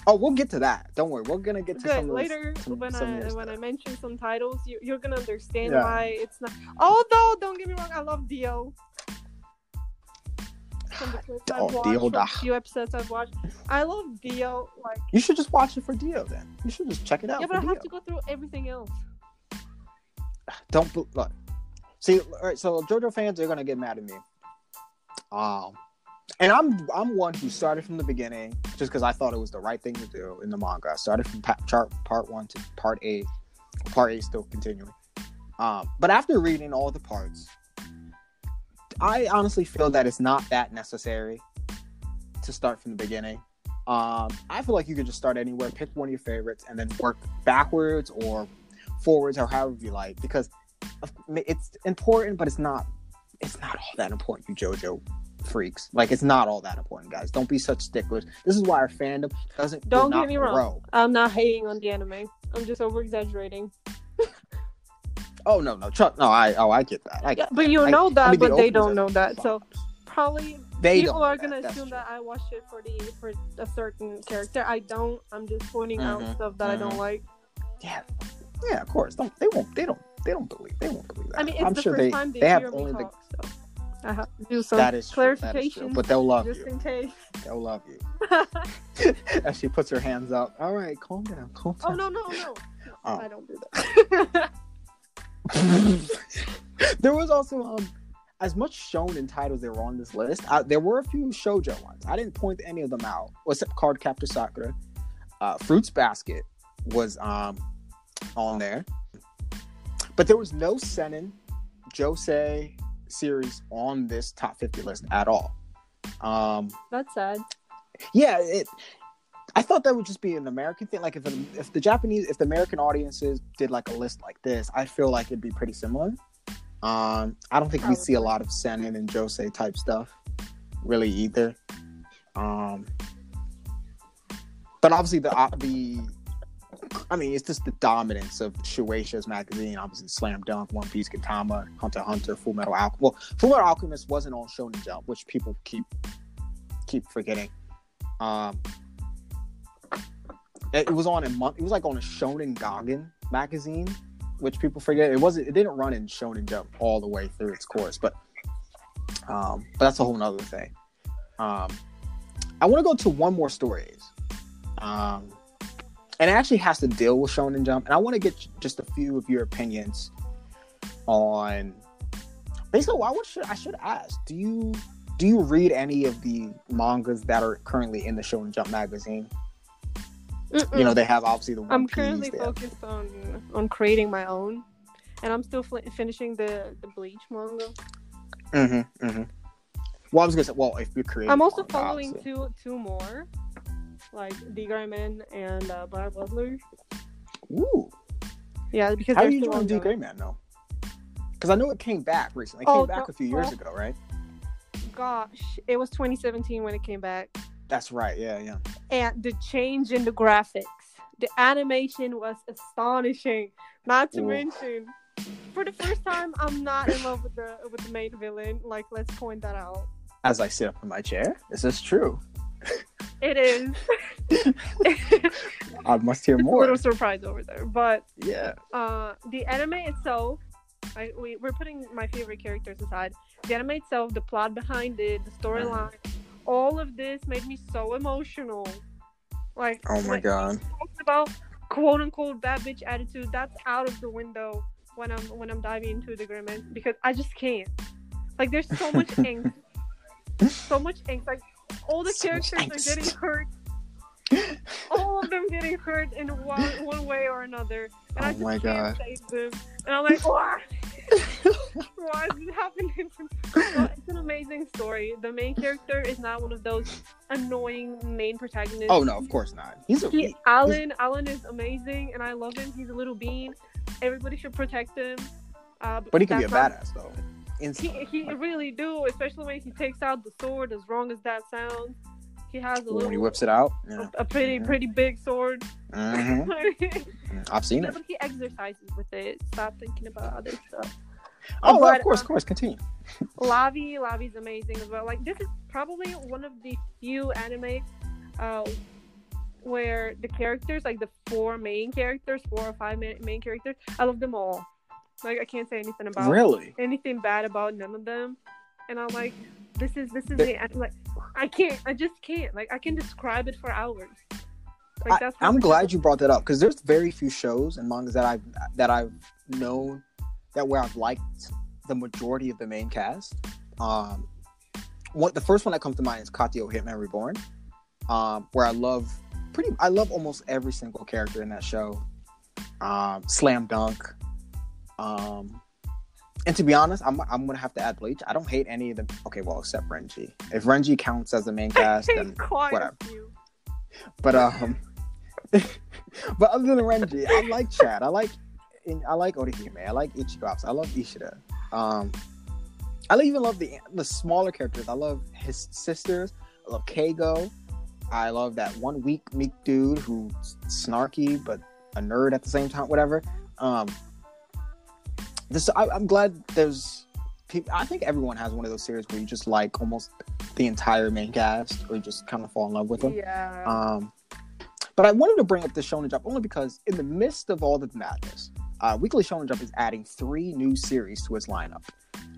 oh, we'll get to that. Don't worry. We're gonna get to Good. some those- Later, some- when some I when I mention some titles, you, you're gonna understand Yeah. why it's not. Although, don't get me wrong, I love Dio. From the clips I've watched, Dio da. few episodes I've watched, I love Dio. Like, You should just watch it for Dio then. You should just check it out. yeah, but I Dio. have to go through everything else. Don't look. See, all right. So JoJo fans are gonna get mad at me. Um, and I'm I'm one who started from the beginning just because I thought it was the right thing to do in the manga. I started from pa- chart part one to part eight. Part eight still continuing. Um, but after reading all the parts, I honestly feel that it's not that necessary to start from the beginning. Um, I feel like you could just start anywhere, pick one of your favorites, and then work backwards or forwards or however you like because it's important but it's not it's not all that important you jojo freaks like it's not all that important guys don't be such sticklers this is why our fandom doesn't Don't get me wrong. grow. I'm not hating on the anime. I'm just over exaggerating. Oh no no Chuck, no i oh i get that I Yeah, get but you I- know that, I mean, the but they don't know that. So probably They people are gonna That's assume that I watch it for the for a certain character. I don't. I'm just pointing Mhm, out stuff that I don't mhm. like. Yeah, yeah, of course. Don't they won't they don't they don't believe they won't believe that. I mean, it's I'm the sure first they time they, they have only the talk, so I have to do some that is true. That is true. clarification But they'll love just you. in case. They'll love you. As she puts her hands up. All right, calm down, calm down. oh no no no! Oh. I don't do that. there was also um as much shonen titles that were on this list. I, there were a few shoujo ones. I didn't point any of them out, except Card Captor Sakura. Uh, Fruits Basket was um on there, but there was no Seinen Josei series on this top fifty list at all. Um, That's sad. yeah, it. I thought that would just be an American thing. Like if if the Japanese, if the American audiences did like a list like this, I feel like it'd be pretty similar. Um, I don't think we see a lot of Seinen and Josei type stuff, really either. Um, but obviously the the, I mean, it's just the dominance of Shueisha's magazine. Obviously, Slam Dunk, One Piece, Gintama, Hunter Hunter, Full Metal Alchemist. Well, Full Metal Alchemist wasn't on Shonen Jump, which people keep keep forgetting. Um, it, was on a month. It was like on a Shonen Gangan magazine, which people forget. It wasn't. It didn't run in Shonen Jump all the way through its course, but um, but that's a whole nother thing. Um, I want to go to one more stories, um, and it actually has to deal with Shonen Jump, and I want to get just a few of your opinions on. Basically, why would should I should ask? Do you do you read any of the mangas that are currently in the Shonen Jump magazine? You know, they have obviously the One I'm currently they have- focused on on creating my own, and I'm still fl- finishing the the Bleach manga. Mm-hmm, mm-hmm. Well, I was gonna say, well, if you're creating, I'm also manga, following obviously. two two more, like D Man and uh, Black Butler. Ooh, Yeah, because how are you doing D ongoing. Gray Man though? Because I know it came back recently. It Oh, came back no- a few years ago, right? Gosh, it was 2017 when it came back, That's right. Yeah, yeah. and the change in the graphics, the animation was astonishing. Not to Ooh. mention, for the first time, I'm not in love with the with the main villain. Like, let's point that out. As I sit up in my chair, this is true. It is. I must hear It's a more. little surprise over there, but Yeah. uh, the anime itself, I, we, we're putting my favorite characters aside. The anime itself, the plot behind it, the storyline, all of this made me so emotional. Like, Oh my god. talks about quote unquote bad bitch attitude, that's out of the window when I'm when I'm diving into the agreement because I just can't. Like, there's so much angst, so much angst. Like, all the So characters are getting hurt all of them getting hurt in one one way or another, and oh I Oh just my can't God. save them. And I'm like, why? Why is this happening? well, it's an amazing story. The main character is not one of those annoying main protagonists. Oh no, of course not. He's a He, Allen, Allen is amazing, and I love him. He's a little bean. Everybody should protect him. Uh, but he can be a badass though. He, Instantly. he really do, especially when he takes out the sword. As wrong as that sounds, he has a little. when he whips it out. Yeah. a, a pretty, pretty big sword. hmm I've seen it. but he exercises with it. Stop thinking about other stuff. Oh, but, of course, of course. Continue. Lavi, Lavi's amazing as well. Like this is probably one of the few anime uh, where the characters, like the four main characters, four or five main, main characters, I love them all. Like I can't say anything about Really? anything bad about none of them. And I'm like, this is this is The- like I can't. I just can't. Like I can describe it for hours. Like I, I'm glad you brought that up because there's very few shows and mangas that I've that I've known that where I've liked the majority of the main cast. Um, what the first one that comes to mind is Katekyo Hitman Reborn, um, where I love pretty I love almost every single character in that show. Um, Slam Dunk, um, and to be honest, I'm I'm gonna have to add Bleach. I don't hate any of them. Okay, well except Renji. If Renji counts as the main cast, then whatever. but um, but other than Renji, I like Chad. I like I like Orihime. I like Ichigo. I love Ishida. Um, I even love the the smaller characters. I love his sisters. I love Keigo. I love that one weak meek dude who's snarky but a nerd at the same time. Whatever. Um, this I, I'm glad there's I think everyone has one of those series where you just like almost the entire main cast, or you just kind of fall in love with them. Yeah. Um, but I wanted to bring up the Shonen Jump only because in the midst of all the madness, uh, Weekly Shonen Jump is adding three new series to its lineup.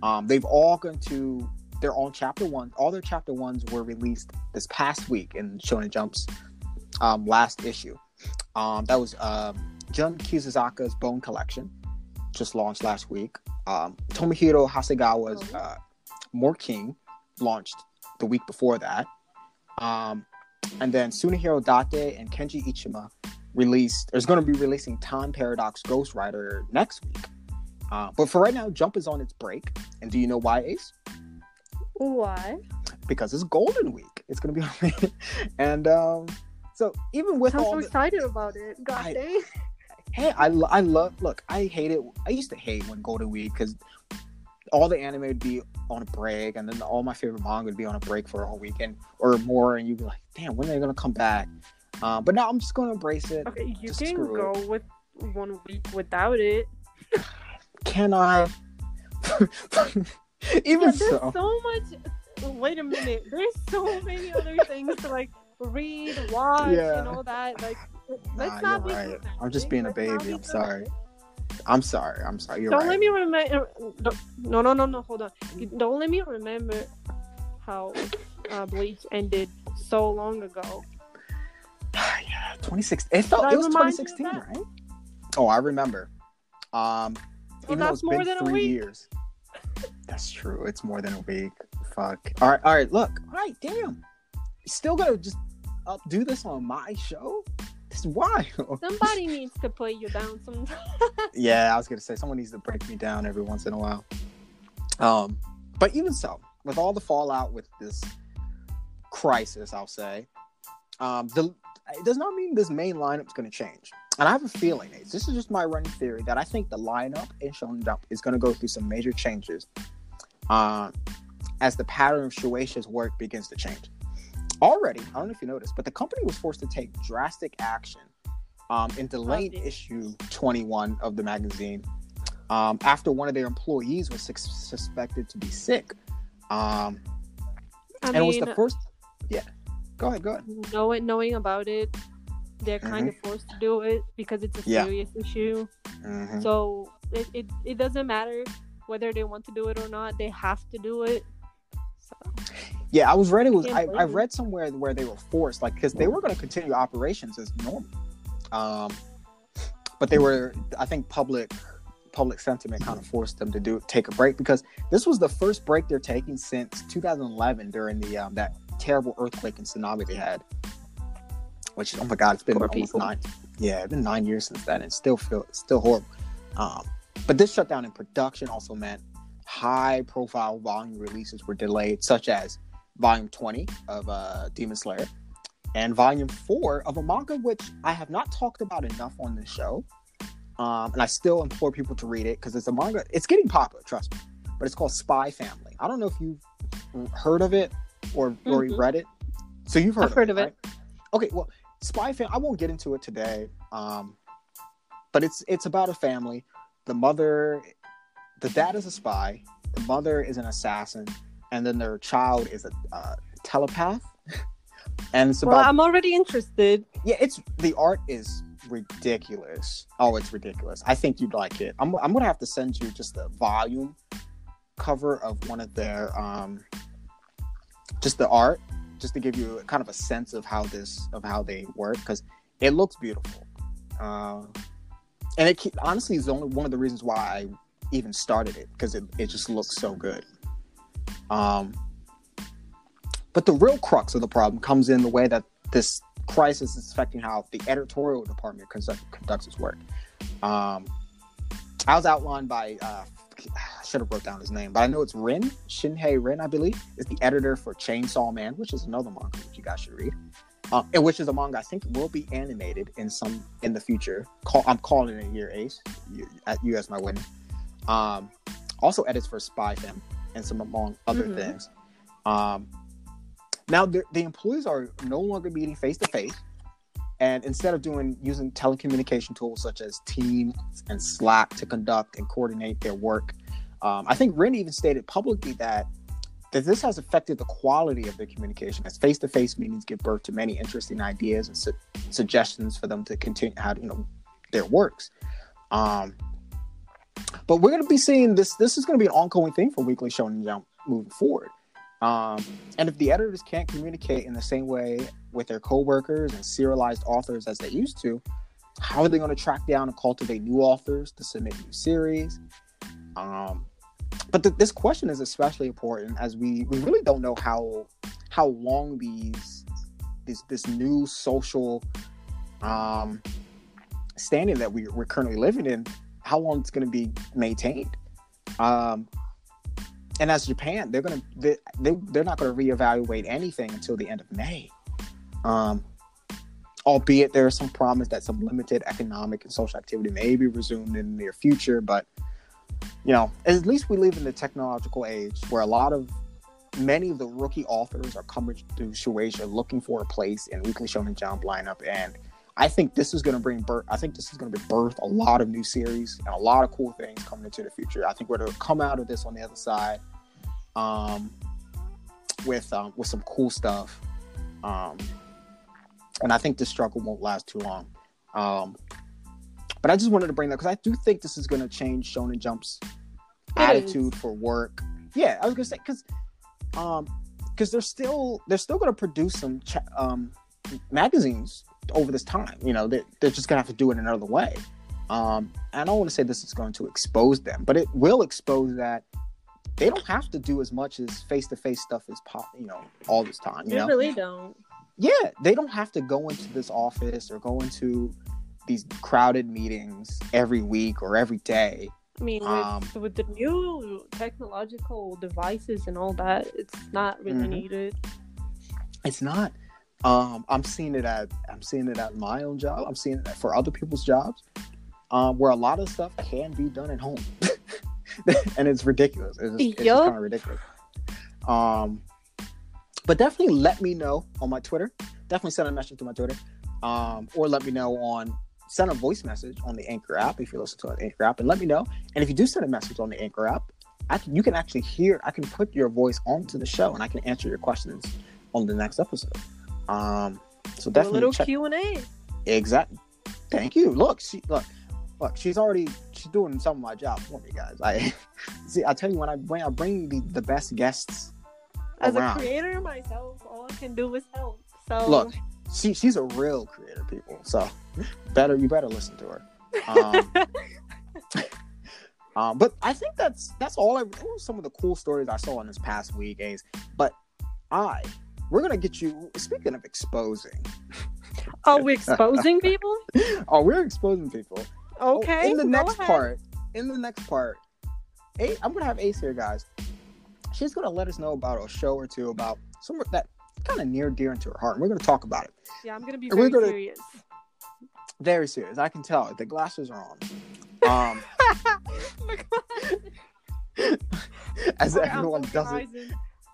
Um, they've all gone to their own chapter one. All their chapter ones were released this past week in Shonen Jump's um, last issue. Um, that was um, Jun Kizuzaka's Bone Collection, just launched last week. Um, Tomohiro Hasegawa's Oh. uh, Moriking launched the week before that. Um, and then Sunihiro Date and Kenji Ichima released, is going to be releasing Time Paradox Ghostwriter next week. Uh, but for right now, Jump is on its break. And do you know why, Ace? Why? Because it's Golden Week. It's going to be on. and um, so even with I'm all so the, excited about it. God I- dang. hey, I, lo- I love, look, I hate it. I used to hate when Golden Week because all the anime would be on a break and then all my favorite manga would be on a break for a whole weekend or more. And you'd be like, damn, when are they going to come back? Um, but now I'm just going to embrace it. Okay, you Just can screw it. go with one week without it. Can I? Even Yeah, there's so. so much. Wait a minute. There's so many other things to like read, watch, Yeah. and all that. Like, let's Nah, not be right. I'm just being a Let's baby. I'm sorry. I'm sorry. I'm sorry. You're Don't right. let me remember. No, no, no, no. Hold on. Don't let me remember how uh, Bleach ended so long ago. Yeah, 2016. It felt Did it was remind you of 2016, right? Oh, I remember. Um, Well, even though that's it's more been than a three week. years. That's true. It's more than a week. Fuck. All right. All right. Look. All right. Damn. Still gonna just up do this on my show? This is wild. Somebody needs to put you down sometime. yeah, I was gonna say someone needs to break me down every once in a while. Um, but even so, with all the fallout with this crisis, I'll say, um, the it does not mean this main lineup's gonna change. And I have a feeling, Ace, this is just my running theory, that I think the lineup in Shonen Jump is gonna go through some major changes, uh, as the pattern of Shueisha's work begins to change. Already, I don't know if you noticed, but the company was forced to take drastic action um, in delaying dear. issue 21 of the magazine um, after one of their employees was sus- suspected to be sick. Um, and it was the first. Yeah, go ahead, go ahead. knowing knowing about it, they're kind of forced to do it because it's a Mm-hmm. Yeah. serious issue. Mhm. So it, it it doesn't matter whether they want to do it or not. They have to do it. So Yeah, I was read it was I, I read somewhere where they were forced, like because they were going to continue operations as normal, um, but they were I think public public sentiment kind of forced them to do take a break because this was the first break they're taking since 2011 during the um, that terrible earthquake and tsunami they had. Which oh my god, it's been Poor almost people. nine. Yeah, it's been nine years since that, and still feel still horrible. Um, but this shutdown in production also meant high profile volume releases were delayed, such as volume 20 of uh, Demon Slayer and volume 4 of a manga which I have not talked about enough on this show. Um, and I still implore people to read it because it's a manga. It's getting popular, trust me. But it's called Spy Family. I don't know if you've heard of it or Mhm. read it. So you've heard, I've of, heard it, of it. right? Okay, well, Spy Family. I won't get into it today. Um, but it's it's about a family. The mother, the dad is a spy. The mother is an assassin, and then their child is a uh, telepath. and it's well, about I'm already interested. yeah, it's the art is ridiculous. Oh, it's ridiculous. I think you'd like it. I'm I'm gonna have to send you just the volume cover of one of their um just the art, just to give you kind of a sense of how this of how they work because it looks beautiful. Uh, and it honestly is only one of the reasons why I even started it because it, it just looks so good. Um, but the real crux of the problem comes in the way that this crisis is affecting how the editorial department conduct, conducts its work. Um, I was outlined by, uh, I should have wrote down his name, but I know it's Rin, Shinhei Rin, I believe, is the editor for Chainsaw Man, which is another manga which you guys should read. Uh, and which is a manga I think will be animated in some in the future. Call, I'm calling it year ace. You, you as my witness. Um, also edits for Spy Fam and some among other Mhm. things. Um, now the, the employees are no longer meeting face to face, and instead of doing using telecommunication tools such as Teams and Slack to conduct and coordinate their work, Um, I think Rin even stated publicly that that this has affected the quality of their communication as face-to-face meetings give birth to many interesting ideas and su- suggestions for them to continue how you know their works. Um, but we're going to be seeing this. This is going to be an ongoing thing for Weekly Shonen Jump moving forward. Um, and if the editors can't communicate in the same way with their coworkers and serialized authors as they used to, how are they going to track down and cultivate new authors to submit new series? Um, but th- this question is especially important as we, we really don't know how how long these this this new social um, standing that we, we're currently living in, how long it's going to be maintained. Um, and as Japan, they're gonna they, they they're not gonna reevaluate anything until the end of May. Um, albeit there is some promise that some limited economic and social activity may be resumed in the near future, but you know, at least we live in the technological age where a lot of many of the rookie authors are coming to Shueisha looking for a place in Weekly Shonen Jump lineup, and I think this is going to bring birth. I think this is going to be birth a lot of new series and a lot of cool things coming into the future. I think we're going to come out of this on the other side, um, with um, with some cool stuff, um, and I think this struggle won't last too long. Um, but I just wanted to bring that because I do think this is going to change Shonen Jump's attitude for work. Yeah, I was going to say because um because they're still they're still going to produce some cha- um magazines over this time. You know, they, they're just gonna have to do it another way. Um, I don't want to say this is going to expose them, but it will expose that they don't have to do as much as face to face stuff as pop, you know, all this time. You They know, really don't. yeah, they don't have to go into this office or go into these crowded meetings every week or every day. I mean, with, Um, with the new technological devices and all that, it's not really Mhm. needed. It's not. Um, I'm seeing it at I'm seeing it at my own job. I'm seeing it for other people's jobs, um, where a lot of stuff can be done at home, and it's ridiculous. It's just, it's just kind of ridiculous. Um, but definitely let me know on my Twitter. Definitely send a message to my Twitter, um, or let me know on send a voice message on the Anchor app if you listen to an Anchor app, and let me know. And if you do send a message on the Anchor app, I can, you can actually hear. I can put your voice onto the show, and I can answer your questions on the next episode. Um, so Do a little check. Q and A. Exactly. Thank you. Look, she look, look. She's already she's doing some of my job for me, guys. I see. I tell you when I when I bring the, the best guests As around. a creator myself, all I can do is help. So Look, she she's a real creator, people. So better you better listen to her. Um, um, but I think that's that's all. I some of the cool stories I saw in this past week, Ace. But I we're gonna get you. Speaking of exposing, are we exposing people? oh, we're exposing people. Oh, Okay. in the next ahead. part, in the next part, Ace, I'm gonna have Ace here, guys. She's gonna let us know about a show or two about some that kind of near dear into her heart. And we're gonna talk about it. Yeah, I'm gonna be very gonna- serious. Very serious. I can tell. The glasses are on. Um, as Okay, everyone does it.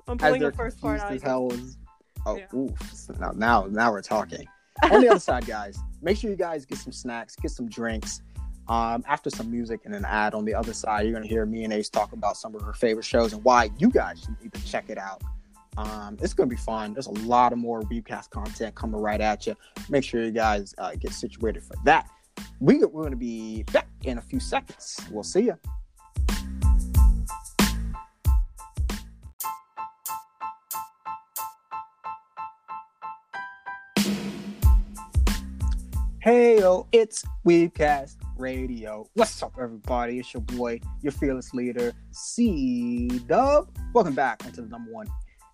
I'm pulling the first part out. as hell. Is, oh, Yeah. oof! Now, now, now we're talking. On the other side, guys, make sure you guys get some snacks, get some drinks. Um, after some music and an ad on the other side, you're gonna hear me and Ace talk about some of her favorite shows and why you guys should need to check it out. Um, it's gonna be fun. There's a lot of more Weebcast content coming right at you. Make sure you guys uh, get situated for that. We, we're gonna be back in a few seconds. We'll see you. Hey it's Weebcast Radio. What's up, everybody? It's your boy, your fearless leader, C Dub. Welcome back into the number one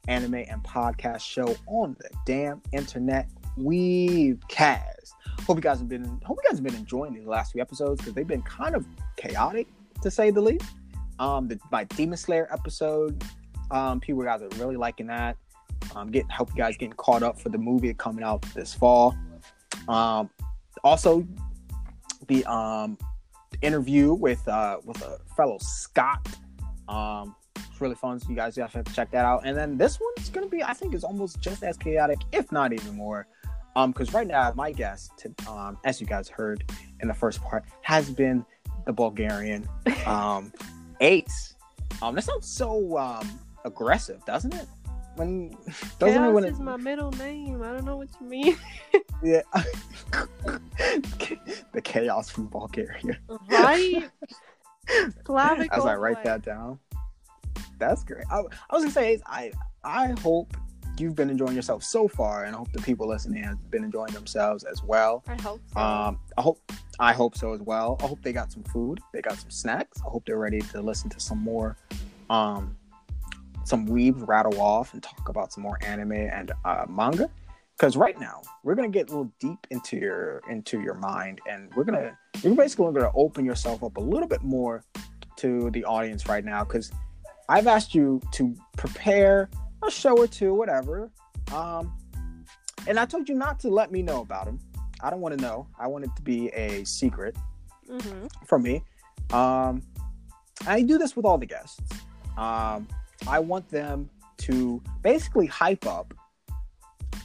anime and podcast show on the damn internet, Weebcast. Hope you guys have been hope you guys have been enjoying these last few episodes because they've been kind of chaotic to say the least. Um, the, my Demon Slayer episode, um, people guys are really liking that. Um, get hope you guys getting caught up for the movie coming out this fall. Um, also, the um interview with uh with a fellow Scott. Um, it's really fun. So you guys have to check that out. And then this one's gonna be, I think, is almost just as chaotic, if not even more. Um, because right now my guest, to, um, as you guys heard in the first part, has been the Bulgarian um Ace. Um, that sounds so um aggressive, doesn't it? When doesn't Chaos when is it, my middle name. I don't know what you mean. yeah the chaos from Bulgaria. right? Slavic As I write that down. That's great. I, I was gonna say I I hope you've been enjoying yourself so far, and I hope the people listening have been enjoying themselves as well. I hope so. Um, I hope I hope so as well. I hope they got some food, they got some snacks. I hope they're ready to listen to some more, um, some weebs rattle off and talk about some more anime and uh, manga. Because right now we're gonna get a little deep into your into your mind, and we're gonna you're basically gonna open yourself up a little bit more to the audience right now. Because I've asked you to prepare a show or two, whatever. Um, and I told you not to let me know about them. I don't want to know. I want it to be a secret hmm from me. Um, I do this with all the guests. Um, I want them to basically hype up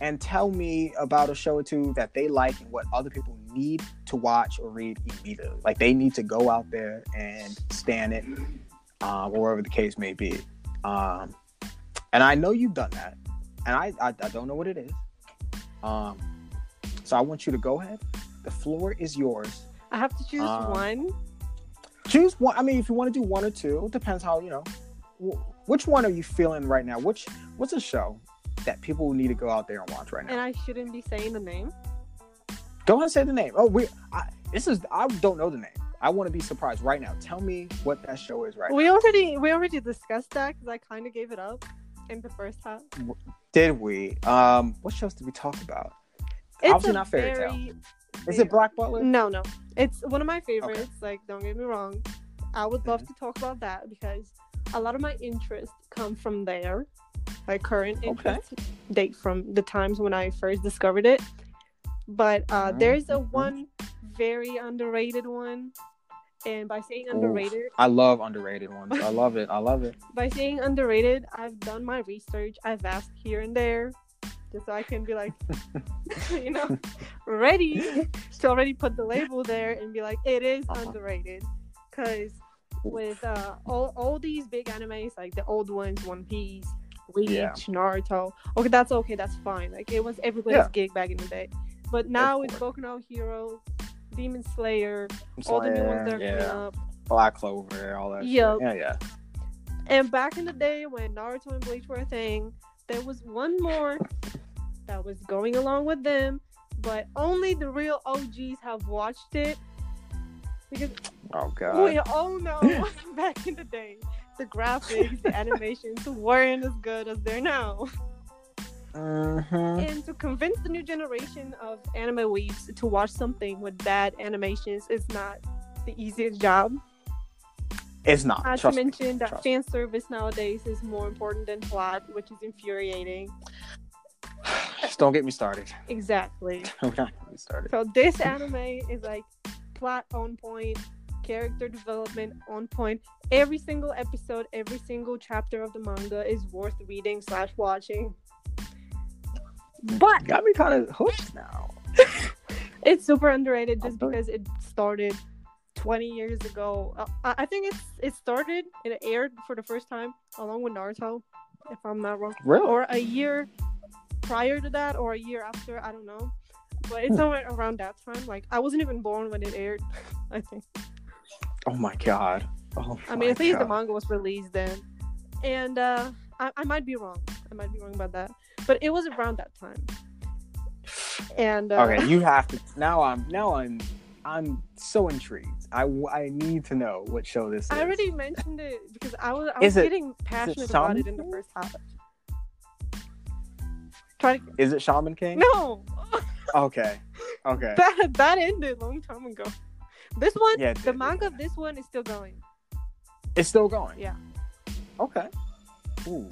and tell me about a show or two that they like and what other people need to watch or read immediately. Like they need to go out there and stand it, um, or wherever the case may be. Um, and I know you've done that, and I, I, I don't know what it is. Um, so I want you to go ahead. The floor is yours. I have to choose Um, one. choose one. I mean, if you want to do one or two, it depends how you know. Wh- Which one are you feeling right now? Which what's a show that people need to go out there and watch right now? And I shouldn't be saying the name. go ahead and say the name. Oh, we. I, this is. I don't know the name. I want to be surprised right now. Tell me what that show is right We now. already we already discussed that because I kind of gave it up in the first half. Did we? Um, what shows did we talk about? It's Obviously not Fairy Tail. very- Is it Black Butler? No, no. It's one of my favorites. Like, don't get me wrong. I would love Mhm. to talk about that because a lot of my interests come from there. My current Okay. date from the times when I first discovered it. But uh, there's a one very underrated one. And by saying underrated, I love underrated ones. I love it. I love it. by saying underrated, I've done my research. I've asked here and there, just so I can be like, you know, ready to already put the label there and be like, it is Uh-huh. underrated. Because with uh, all all these big animes, like the old ones, One Piece, Bleach, Yeah. Naruto. Okay, that's okay. That's fine. Like it was everybody's Yeah. gig back in the day. But now it's. Boku no Hero, Demon Slayer, I'm all the new ones that are coming up. Black Clover, all that. shit. Yeah, yeah. And back in the day when Naruto and Bleach were a thing, there was one more that was going along with them, but only the real OGs have watched it. Because Oh god. we all know back in the day, the graphics, the animations weren't as good as they're now. Mhm. And to convince the new generation of anime weebs to watch something with bad animations is not the easiest job. It's not. Not to Trust me. mention that Trust fan service nowadays is more important than plot, which is infuriating. Just don't get me started. Exactly. Don't get me started. So this anime is like plot on point, character development on point. Every single episode, every single chapter of the manga is worth reading slash watching. But got me kind of hooked now. it's super underrated just because it started 20 years ago. Uh, I I think it's it started it aired for the first time along with Naruto, if I'm not wrong, Really? or a year prior to that, or a year after. I don't know, but it's somewhere around that time. Like I wasn't even born when it aired. I think. Oh my god. Oh I mean, I think least the manga was released then, and uh, I, I might be wrong. I might be wrong about that, but it was around that time. And uh, Okay, you have to. Now I'm. Now I'm. I'm so intrigued. I, I need to know what show this is. I already mentioned it because I was I was it- getting passionate about it in the first half. Try to Is it Shaman King? no, Okay. Okay. that that ended a long time ago. This one, Yeah, the manga of this one is still going. It's still going. Yeah. Okay. Ooh.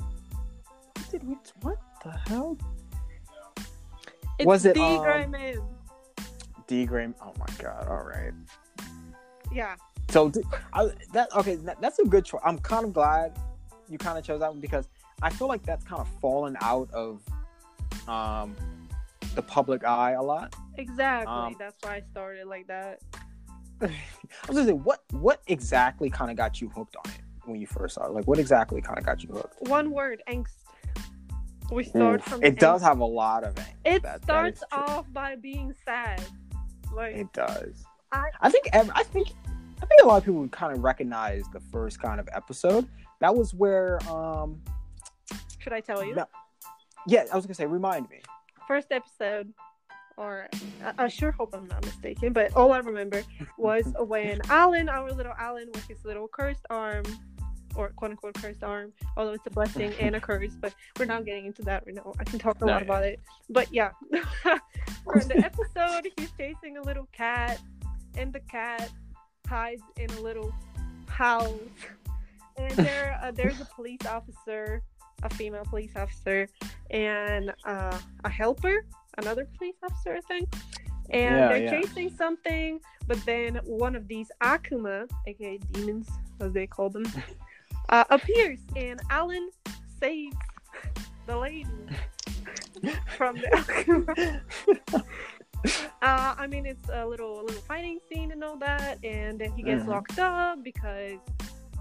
What did we? What the hell? It's Was it, the um? D Gray. Oh my god. All right. Yeah, So d- I, that okay. That, that's a good choice. I'm kind of glad you kind of chose that one because I feel like that's kind of fallen out of um the public eye a lot. exactly. Um, That's why I started like that. I was gonna say, what what exactly kind of got you hooked on it? when you first saw it? Like, what exactly kind of got you hooked? One word, angst. We start Oof. from It angst. does have a lot of angst. It That- that starts true. off by being sad. Like It does. I- I think. ev- I think. I think a lot of people would kind of recognize the first kind of episode. That was where. um should I tell you? no- Yeah, I was gonna say. Remind me. First episode, or I, I sure hope I'm not mistaken, but all I remember was when Allen, our little Allen, with his little cursed arm, or quote unquote cursed arm, although it's a blessing and a curse, but we're not getting into that right now. I can talk a No, lot yeah. about it. But yeah, for the episode, he's chasing a little cat, and the cat hides in a little house. And there, uh, there's a police officer, a female police officer, and uh, a helper, another police officer, I think. And Yeah, they're yeah. chasing something, but then one of these Akuma, aka demons, as they call them, uh, appears, and Allen saves the lady from the Akuma. Uh, I mean, it's a little a little fighting scene and all that, and then he gets Mhm. locked up because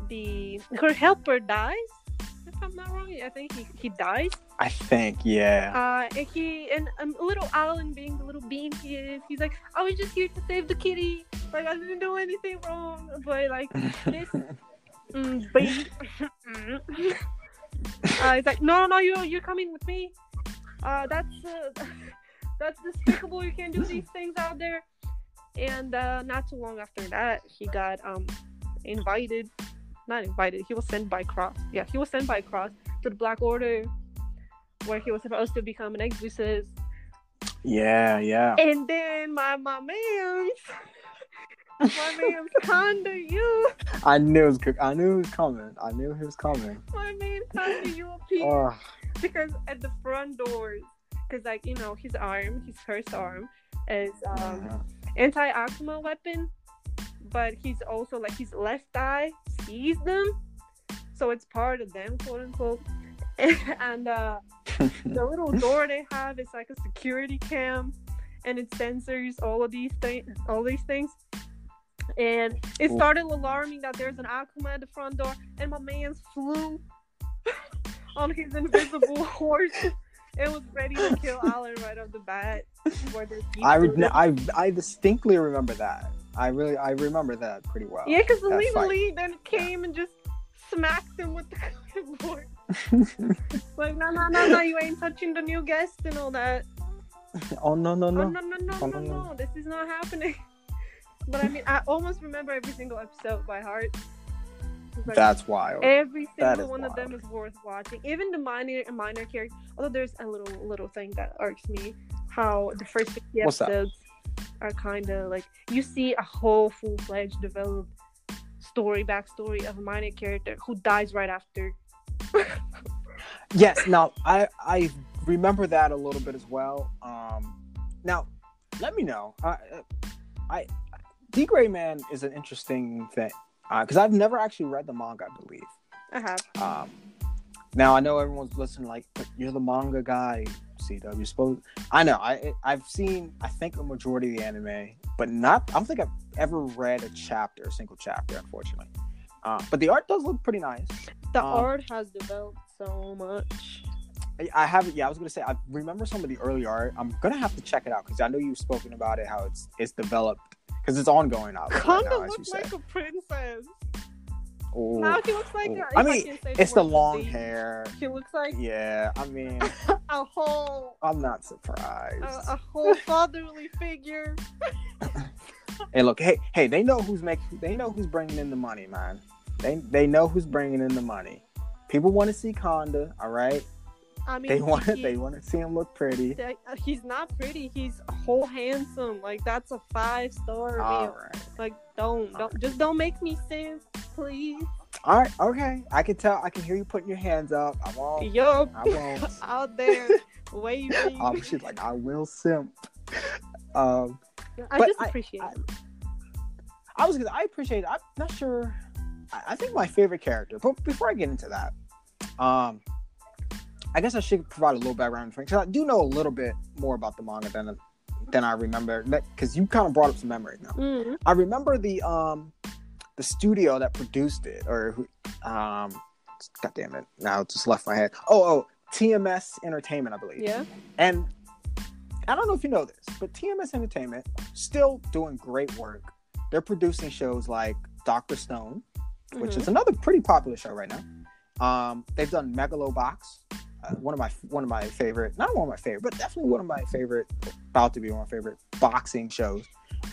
the her helper dies. If I'm not wrong, I think he, he dies. I think. Yeah. Uh, and he and um, little Allen, being the little bean he is, he's like, "I was just here to save the kitty. Like I didn't do anything wrong." But like this mm, bean, uh, he's like, "No, no, you you're coming with me. Uh, that's uh, that's despicable. You can't do these things out there." And uh, not too long after that, he got um invited. Not invited. He was sent by Cross. Yeah, he was sent by Cross to the Black Order, where he was supposed to become an exorcist. yeah. Yeah. And then my my man's my man's Kanda you. I knew it was. I knew it was coming. I knew he was coming. My man Kanda you appeared Oh, because at the front doors, because like you know his arm, his first arm is um mhm. anti Akuma weapon, but he's also like his left eye sees them, so it's part of them, quote unquote. and uh, the little door they have is like a security cam, and it sensors all of these things, all these things. And it started alarming that there's an Akuma at the front door, and my man's flew on his invisible horse. It was ready to kill Allen right off the bat. I, re- I I distinctly remember that. I really I remember that pretty well. Yeah, because Lenalee then came and just smacked him with the clipboard. like, no, no, no, no, you ain't touching the new guest and all that. oh no no Oh, no. no, no, no, Oh, no, no, no. no, this is not happening. But I mean, I almost remember every single episode by heart. Like, That's wild. every single one of them is worth watching. Even the minor minor characters. Although there's a little little thing that irks me, how the first 50 What's that? episodes are kind of like you see a whole full fledged developed story backstory of a minor character who dies right after. Yes. Now I I remember that a little bit as well. Um, now let me know. I I D.Gray-Man is an interesting thing because I've never actually read the manga. I believe. I have. Um, now I know everyone's listening, like, but you're the manga guy, CW. You're supposed. I know. I I've seen. I think a majority of the anime, but not. I don't think I've ever read a chapter, a single chapter, unfortunately. Uh, but the art does look pretty nice. The Um, art has developed so much. I, I haven't. Yeah, I was gonna say. I remember some of the early art. I'm gonna have to check it out because I know you've spoken about it. How it's it's developed because it's ongoing out right Kinda now, looks like a princess. Ooh, Now he looks like. I mean, can it's the long hair. He looks like Yeah, I mean, a whole I'm not surprised. a, a whole fatherly figure. Hey, look, hey, hey, they know who's making, they know who's bringing in the money, man. They they know who's bringing in the money. People want to see Kanda, all right. I mean, They want he- they want to see him look pretty. that- uh, he's not pretty. He's whole handsome. Like that's a five star right, Like don't don't just don't make me simp, please. all right, okay. I can tell. I can hear you putting your hands up. I won't. Yup, I won't. out there waving. um, she's like, I will simp. Um, I just appreciate I- it. I was gonna. I appreciate it. I'm not sure. I, I think my favorite character. But before I get into that, um, I guess I should provide a little background information. 'cause I do know a little bit more about the manga than than I remember. Because you kind of brought up some memories now. Mm. I remember the um the studio that produced it, or Um, God damn it! Now it just left my head. Oh, oh, TMS Entertainment, I believe. Yeah. And I don't know if you know this, but TMS Entertainment still doing great work. They're producing shows like Doctor Stone, which is another pretty popular show right now. Um, they've done Megalobox, one of my one of my favorite, not one of my favorite, but definitely one of my favorite, about to be one of my favorite boxing shows.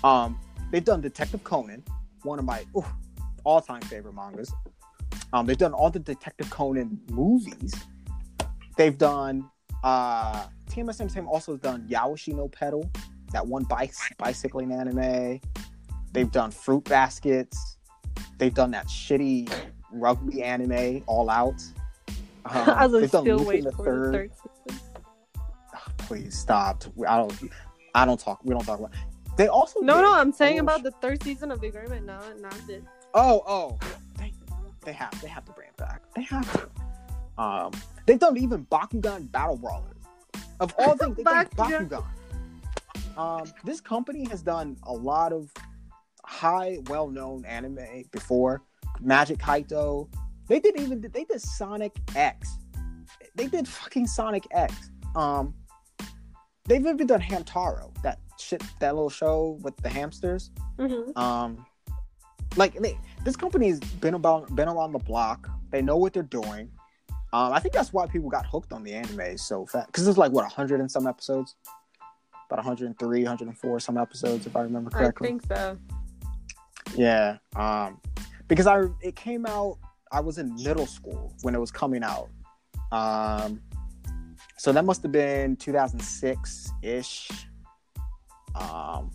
Um, they've done Detective Conan, one of my ooh, all-time favorite mangas. Um, they've done all the Detective Conan movies. They've done uh, TMS Entertainment also has done Yowamushi Pedal, that one bike bicycling anime. They've done Fruit Baskets. They've done that shitty rugby anime, All Out. Um, I was still waiting the for Third. the third season. Please stop. I don't. I don't talk. We don't talk about. They also No, no, I'm saying about the third season of the agreement. No, not the. Oh, oh, they, they have they have to bring it back. They have to. Um, they've done even Bakugan Battle Brawlers. Of all things, they've done Bakugan. Bakugan. Um, this company has done a lot of high, well-known anime before. Magic Kaito. They did even they did Sonic X. They did fucking Sonic X. Um, they've even done Hamtaro. That shit, that little show with the hamsters. Mhm. Um, like they, this company's been about been around the block. They know what they're doing. Um, I think that's why people got hooked on the anime so fast because it's like what hundred and some episodes, about 103, 104 some episodes if I remember correctly. I think so. Yeah. Um, because I it came out. I was in middle school when it was coming out. Um, so that must have been 2006 ish. Um,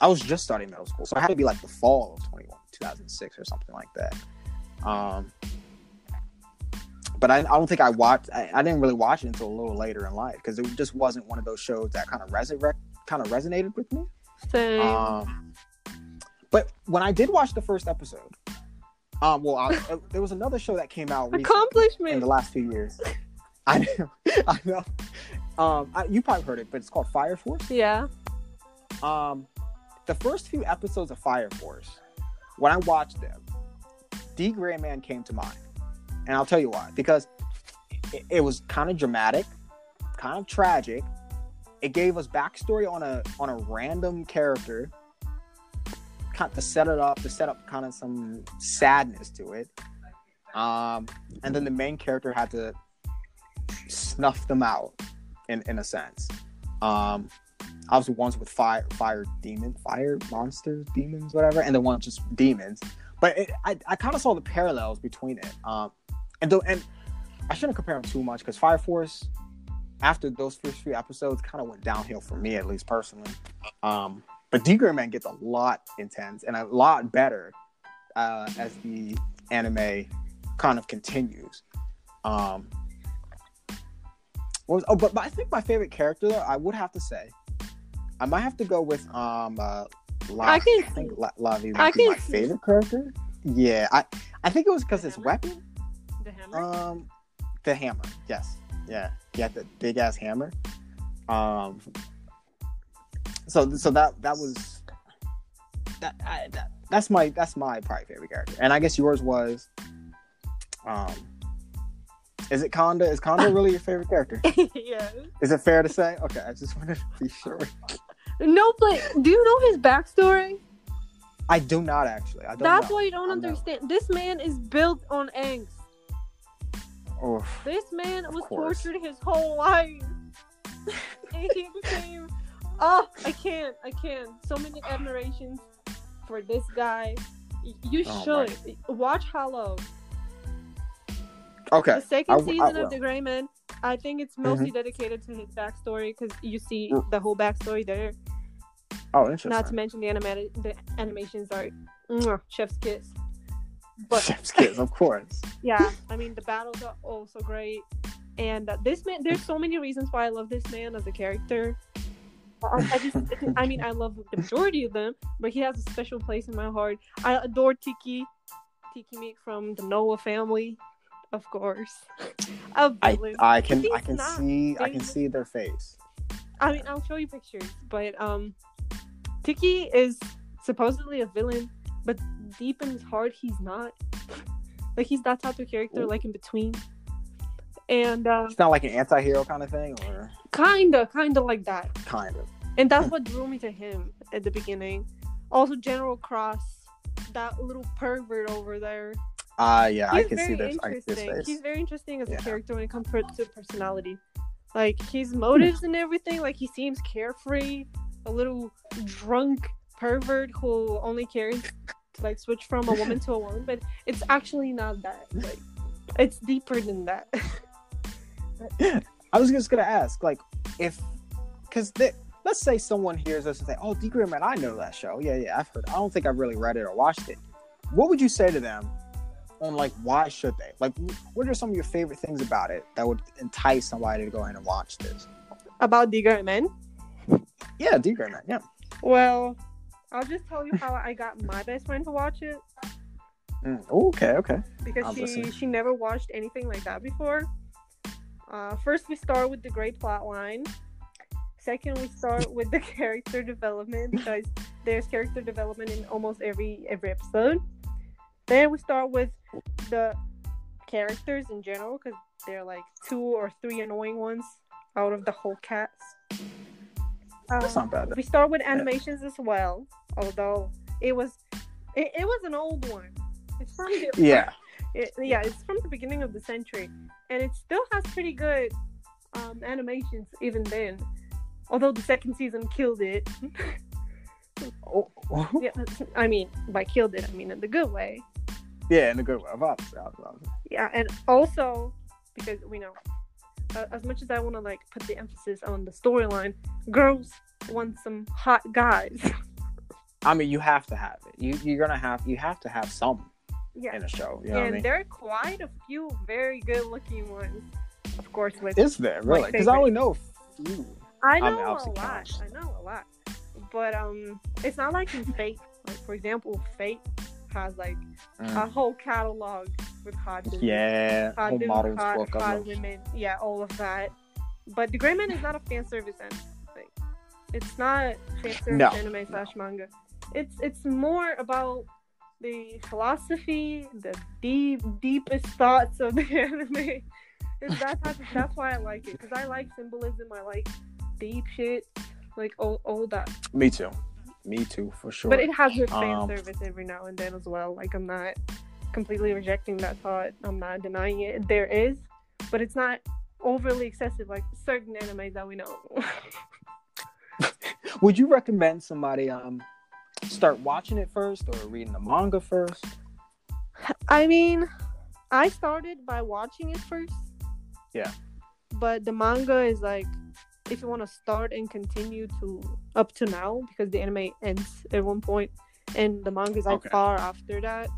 I was just starting middle school, so it had to be like the fall of 21, 2006 or something like that. Um, but I, I don't think I watched. I, I didn't really watch it until a little later in life because it just wasn't one of those shows that kind of resurrect, kind of resonated with me. Same. Um, but when I did watch the first episode, um, well, I, uh, there was another show that came out recently in the last few years. I know, I know. Um, I, you probably heard it, but it's called Fire Force. yeah. Um, the first few episodes of Fire Force, when I watched them, D.Gray-Man came to mind, and I'll tell you why. Because it, it was kind of dramatic, kind of tragic. It gave us backstory on a on a random character, to set it up, to set up kind of some sadness to it. Um, and then the main character had to snuff them out, in in a sense. Um, obviously ones with fire fire demon fire monsters demons whatever and the ones just demons but it, i, I kind of saw the parallels between it um and though and i shouldn't compare them too much because fire force after those first few episodes kind of went downhill for me at least personally um but D.Gray-Man gets a lot intense and a lot better uh as the anime kind of continues um what was, oh but, but i think my favorite character though, i would have to say I might have to go with um uh La- I can I think La- Lavi I be can my favorite character. Yeah, I I think it was because his Hammer? weapon. The hammer. Um the hammer. Yes. Yeah. He had the big ass hammer. Um so so that that was that, I, that that's my that's my probably favorite character. And I guess yours was um is it Kanda? Is Kanda really your favorite character? yeah. Is it fair to say? Okay, I just wanted to be sure. No, but do you know his backstory? I do not actually. I don't That's know. why you don't I know. understand. This man is built on angst. Oof. This man was course. tortured his whole life. and he became. Oh, I can't. I can't. So many admirations for this guy. You Oh, should watch Hollow. Okay. The second I I season will. of The Gray Man. I think it's mostly dedicated to his backstory because you see Mm. the whole backstory there. Oh, interesting. Not to mention the animated the animations are chef's kiss. But Chef's kiss, of course. yeah, I mean the battles are also great, and uh, this man. There's so many reasons why I love this man as a character. I, I just, I mean, I love the majority of them, but he has a special place in my heart. I adore Tyki, Tyki Mikk from the Noah family, of course. A I. I can I can see I can see their face. I mean, I'll show you pictures, but um, Tyki is supposedly a villain, but deep in his heart, he's not. Like he's that type of character, like in between. And uh, It's not like an anti-hero kind of thing, or kinda, kinda like that. kind of. And that's what drew me to him at the beginning. Also, General Cross, that little pervert over there. Ah, yeah, I He's can see very. I can see his interesting. He's very interesting as Yeah. a character when it comes to personality. Like his motives and everything. Like he seems carefree, a little drunk pervert who only cares to like switch from a woman to a woman, but it's actually not that. Like it's deeper than that. I was just gonna ask, like, if, because let's say someone hears us and say, "Oh, D Man, I know that show. Yeah, yeah, I've heard. I don't think I've really read it or watched it." What would you say to them on like why should they? Like, what are some of your favorite things about it that would entice somebody to go ahead and watch this? About D.Gray-Man. Yeah, D Man, yeah. Well, I'll just tell you how I got my best friend to watch it Mm, okay, okay. because I'm she listening. she never watched anything like that before. Uh, first, we start with the great plot line. Second, we start with the character development because there's character development in almost every every episode. Then we start with the characters in general because they're like two or three annoying ones out of the whole cast. That's Uh, not bad. we start with animations as well, although it was it, it was an old one. It's from Yeah, it, yeah, it's from the beginning of the century, and it still has pretty good um, animations even then. Although the second season killed it. oh, oh, yeah, I mean by killed it, I mean in the good way. yeah, in a good way. Obviously, obviously. Yeah, and also because we know, uh, as much as I want to like put the emphasis on the storyline, girls want some hot guys. I mean, you have to have it. You you're gonna have you have to have some yeah, in a show. You know what I and mean? there are quite a few very good-looking ones. Of course, with Is there really? Because I only know a few. I know a lot. I know a lot, but um, it's not like in Fate. Like for example, Fate has like a Mm. whole catalog with hot dudes, Yeah, hot whole dudes, models hot, hot women, yeah, all of that. But D.Gray-Man is not a fan service anime. Like, it's not fan service No. anime slash manga. It's it's more about the philosophy, the deep deepest thoughts of the anime. It's that type of, that's why I like it because I like symbolism. I like deep shit, like all, all that. Me too. Me too, for sure. But it has good fan Um, service every now and then as well. Like I'm not completely rejecting that thought. I'm not denying it. There is, but it's not overly excessive like certain anime that we know. Would you recommend somebody um start watching it first or reading the manga first? I mean, I started by watching it first. Yeah. But the manga is like if you want to start and continue to up to now because the anime ends at one point and the manga is like Okay. far after that.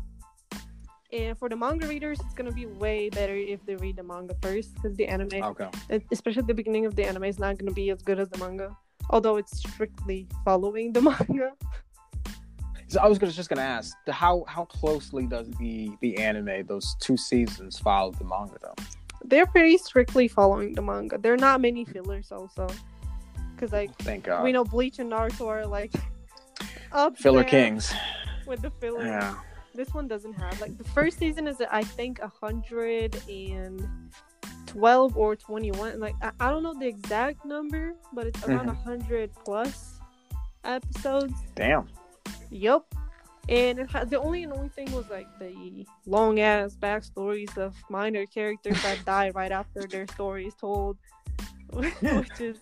And for the manga readers, it's gonna be way better if they read the manga first because the anime, Okay. especially the beginning of the anime, is not gonna be as good as the manga. Although it's strictly following the manga. So I was gonna, just gonna ask, how how closely does the the anime those two seasons follow the manga though? They're pretty strictly following the manga. There are not many fillers also, because like Thank God. we know Bleach and Naruto are like up Filler Kings. with the filler. Yeah. This one doesn't have like the first season is I think a hundred and twelve or twenty one. Like I, I don't know the exact number, but it's around a Mhm. hundred plus episodes. Damn. Yup. And it the only annoying thing was like the long ass backstories of minor characters that die right after their story is told, which is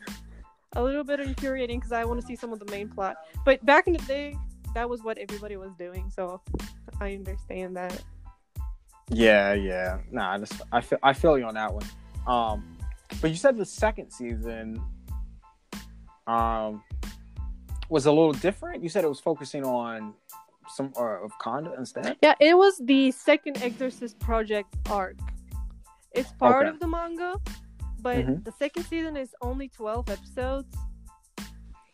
a little bit infuriating because I want to see some of the main plot. But back in the day, that was what everybody was doing, so I understand that. Yeah, yeah. Nah, I just I feel I feel you on that one. Um, but you said the second season, um, was a little different. You said it was focusing on some uh, of Kanda instead. Yeah, it was the second Exorcist project arc. It's part Okay. of the manga, but Mhm. the second season is only twelve episodes,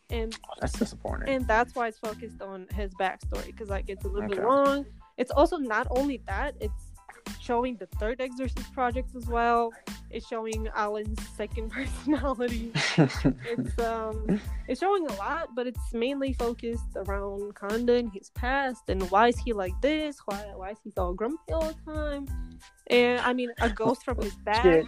and Oh, that's disappointing. and that's why it's focused on his backstory because like it's a little bit long it's also not only that it's showing the third exorcist project as well it's showing Allen's second personality. it's um it's showing a lot, but it's mainly focused around Kanda and his past and why is he like this? Why why is he so grumpy all the time? And I mean a ghost from his Shit.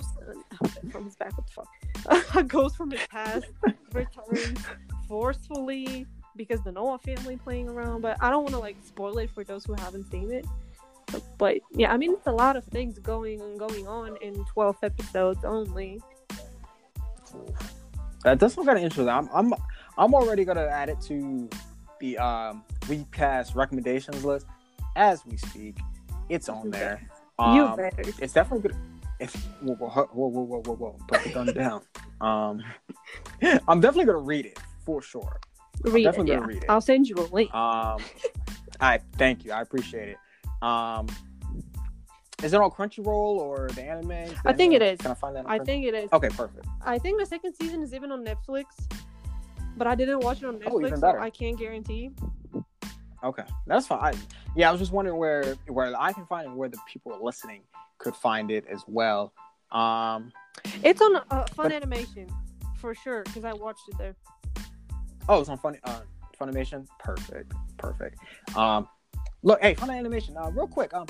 from his back, what the fuck? a ghost from his past returns forcefully because the Noah family playing around, but I don't want to like spoil it for those who haven't seen it. But yeah, I mean it's a lot of things going going on in 12 episodes only. That does sound kind of interesting. I'm, I'm, I'm already gonna add it to the um WeebCast recommendations list as we speak. It's on there. you Um, better. it's definitely good. If whoa, whoa, whoa, whoa, whoa, whoa, put the gun down. Um, I'm definitely gonna read it for sure. Read it, definitely yeah. gonna read it. I'll send you a link. Um, I thank you. I appreciate it. Um, is it on Crunchyroll or the anime? The I think anime? it is. Can I find that? on I think it is. Okay, perfect. I think the second season is even on Netflix, but I didn't watch it on Netflix. Oh, Netflix, so better. I can't guarantee. Okay, that's fine. I, yeah, I was just wondering where where I can find it, where the people listening could find it as well. Um, It's on uh, Fun But- Animation for sure because I watched it there. oh, it's on Funny uh, Funimation. Perfect, perfect. Um, look, hey, Funimation. Uh, real quick. Um,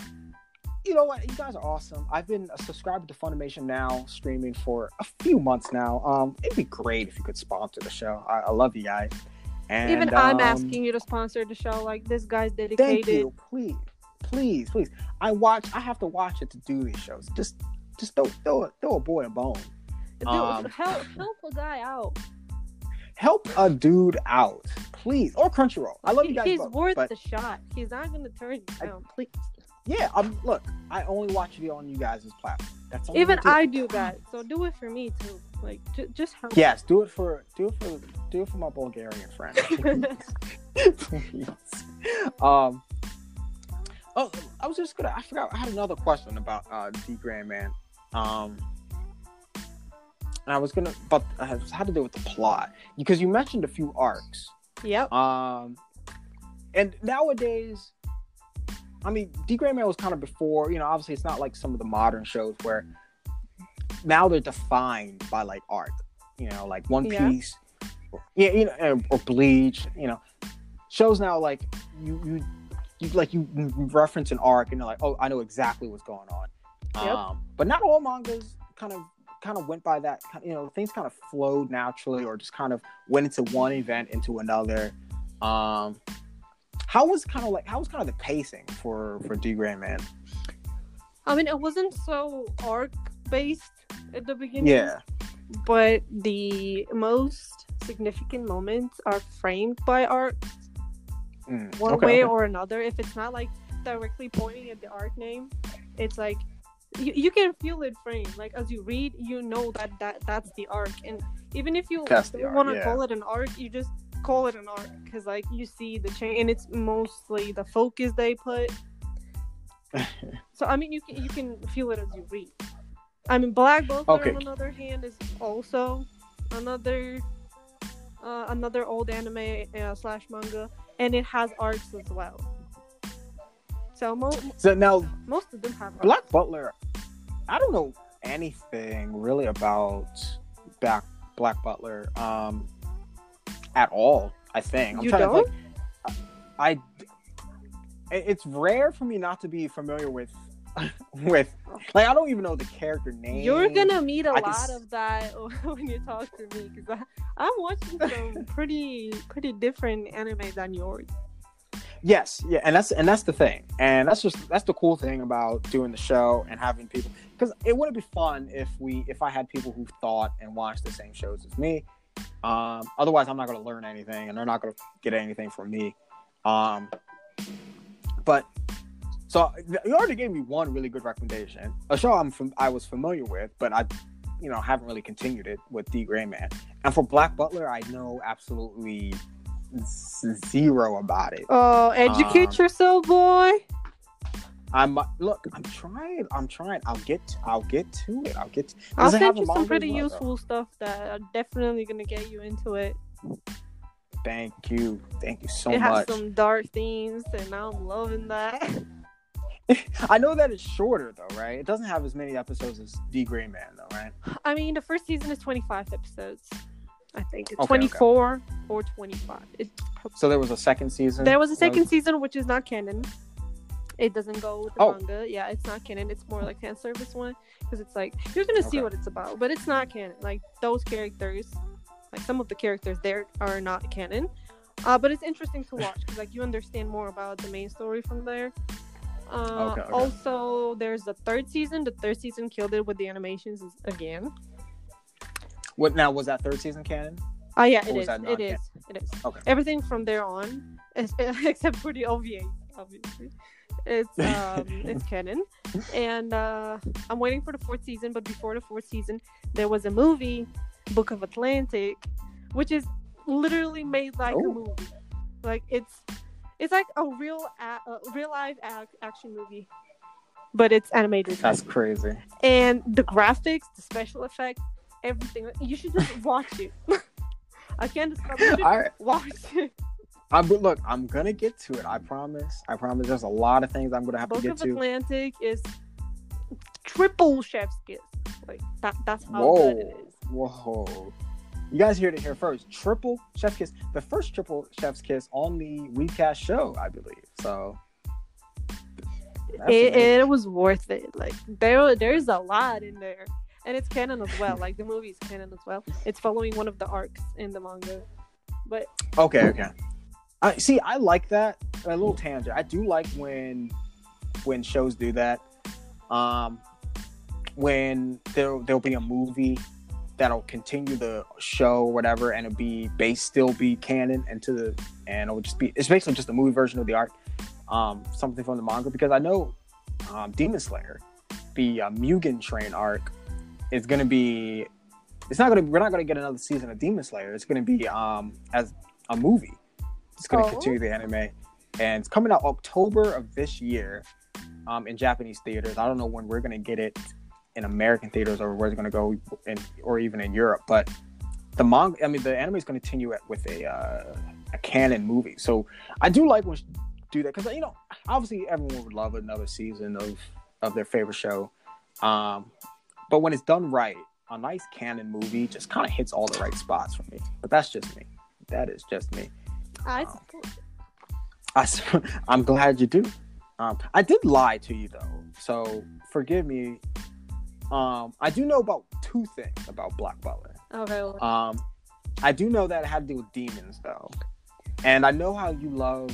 you know what? You guys are awesome. I've been a subscriber to Funimation now, streaming for a few months now. Um, it'd be great if you could sponsor the show. I, I love you guys. And, even I'm um, asking you to sponsor the show. Like this guy's dedicated. Thank you. Please, please, please. I watch. I have to watch it to do these shows. Just, just throw, throw, a- throw a boy a bone. Dude, Um, help help a guy out. Help a dude out, please. Or Crunchyroll. I love you guys He's both. worth the shot. He's not gonna turn you I- down, please. yeah, um, look, I only watch it on you guys' platform. That's Even do. I do that, so do it for me too. Like, j- just help. Yes, do it for, do it for, do it for my Bulgarian friend. please. Um. Oh, I was just gonna. I forgot. I had another question about uh, D.Gray-Man. Um. And I was gonna, but it had to do with the plot because you mentioned a few arcs. Yep. Um, and nowadays, I mean, D.Gray-Man was kind of before, you know, obviously it's not like some of the modern shows where now they're defined by like art, you know, like One Yeah. Piece, or, yeah, you know, or, or Bleach, you know, shows now like you, you, you like you reference an arc and you're like, oh, I know exactly what's going on. Yep. Um, but not all mangas kind of kind of went by that kind you know things kind of flowed naturally or just kind of went into one event into another um how was kind of like how was kind of the pacing for for D.Gray-Man I mean, it wasn't so arc based at the beginning. yeah But the most significant moments are framed by arc Mm, one okay, way okay. or another. If it's not like directly pointing at the arc name, it's like you, you can feel it framed. Like as you read, you know that, that that's the arc. And even if you That's the don't arc, want to yeah. call it an arc, you just call it an arc because like you see the change, and it's mostly the focus they put. So I mean, you can you can feel it as you read. I mean, Black Butler Okay. on the other hand is also another uh, another old anime uh, slash manga, and it has arcs as well. So mo- so now most of them have black butler i don't know anything really about back black butler um at all i think i'm You trying don't? to think i it- it's rare for me not to be familiar with with like i don't even know the character name You're gonna meet a I lot s- of that when you talk to me because I'm watching some pretty pretty different anime than yours. Yes, yeah, and that's and that's the thing, and that's just that's the cool thing about doing the show and having people because it wouldn't be fun if we if I had people who thought and watched the same shows as me. Um, otherwise, I'm not going to learn anything, and they're not going to get anything from me. Um, but so you already gave me one really good recommendation, a show I'm from I was familiar with, but I, you know, haven't really continued it with D.Gray-Man. And for Black Butler, I know absolutely zero about it. Oh, educate Um, yourself, boy. I'm look. I'm trying. I'm trying. I'll get. I'll get to it. I'll get. To, I'll Does send you some pretty as well, though? useful stuff that are definitely gonna get you into it. Thank you. Thank you so it has some dark themes, and I'm loving that. I know that it's shorter though, right? It doesn't have as many episodes as D.Gray-Man though, right? I mean, the first season is 25 episodes. I think Okay, 24 or 25. It's, So there was a second season. there was a second season which is not canon. It doesn't go with the Oh. manga. Yeah, it's not canon. It's more like fan service one because it's like you're gonna see what it's about, but it's not canon. Like those characters, like some of the characters there are not canon. Uh, but it's interesting to watch because like you understand more about the main story from there. Uh, Okay, okay. Also, there's the third season. The third season killed it with the animations again. What now was that third season canon? Oh yeah, it is. It is. It is. Okay. Everything from there on, is, except for the OVA, obviously, it's um, it's canon. And uh, I'm waiting for the fourth season. But before the fourth season, there was a movie, Book of Atlantic, which is literally made like a Oh. movie. Like it's it's like a real a, a real live ac- action movie, but it's animated. That's crazy. and the graphics, the special effects, everything. You should just watch it. I can't describe. You All right. watch it. I'm look. I'm gonna get to it. I promise. I promise. There's a lot of things I'm gonna have Book to get of to. Atlantic is triple chef's kiss. Like that. That's how Whoa. good it is. Whoa. You guys heard it here first. Triple Chef's Kiss. The first triple Chef's Kiss on the WeebCast show, I believe. So It, it was worth it. Like there, there's a lot in there, and it's canon as well. Like the movie is canon as well. It's following one of the arcs in the manga. But Okay, okay. I see. I like that. A little tangent. I do like when when shows do that. Um, when there there'll be a movie that'll continue the show or whatever, and it'll be based still be canon into the and it'll just be it's basically just a movie version of the arc. Um, something from the manga because I know um, Demon Slayer, the uh, Mugen Train arc, is gonna be. It's not gonna. We're not gonna get another season of Demon Slayer. It's gonna be um as a movie. It's going to Oh. continue the anime, and it's coming out October of this year, um, in Japanese theaters. I don't know when we're going to get it in American theaters or where it's going to go, in or even in Europe. But the manga, I mean, the anime is going to continue it with a uh, a canon movie. So I do like when do that because you know, obviously everyone would love another season of of their favorite show, um, but when it's done right, a nice canon movie just kind of hits all the right spots for me. But that's just me. That is just me. I support it. I, I'm glad you do. Um, I did lie to you though, so forgive me. Um, I do know about two things about Black Butler. Okay. well, Um, I do know that it had to do with demons though, and I know how you love.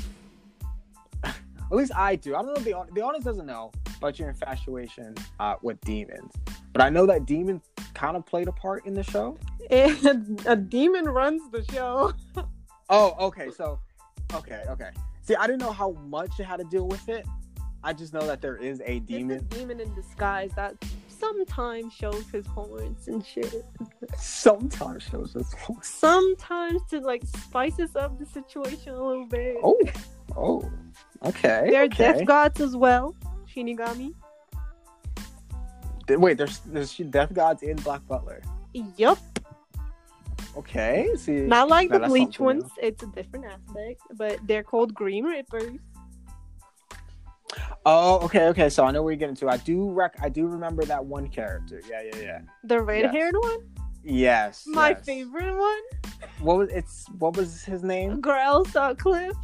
At least I do. I don't know if the the audience doesn't know about your infatuation uh, with demons, but I know that demon kind of played a part in the show. and a demon runs the show. Oh, okay. So, okay, okay. See, I didn't know how much it had to deal with it. I just know that there is a demon. It's a demon in disguise that sometimes shows his horns and shit. Sometimes shows us. Sometimes to like spices up the situation a little bit. Oh, oh, okay. They're okay. death gods as well. Shinigami. Wait, there's there's death gods in Black Butler. Yep. Okay, see. Not like the bleach ones. It's a different aspect, but they're called Grim Reapers. Oh, okay, okay. So I know where you're getting to. I do rec. I do remember that one character. Yeah, yeah, yeah. The red-haired one, Yes. my yes. favorite one, What was it's? What was his name? Grell Sutcliff.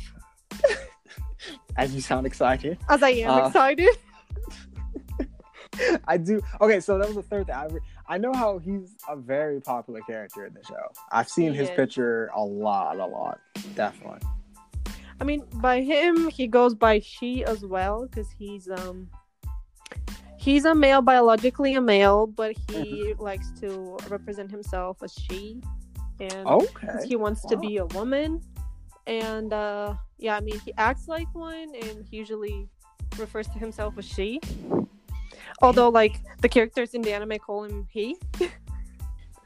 As you sound excited. As I am Uh, excited. I do. Okay, so that was the third thing. I, re- I know how he's a very popular character in the show. I've seen He his is. picture a lot, a lot. Definitely. I mean, by him, he goes by she as well because he's um he's a male, biologically a male, but he likes to represent himself as she, and Okay. he wants to Wow. be a woman. And uh yeah, I mean, he acts like one, and he usually refers to himself as she. Although, like the characters in the anime call him he.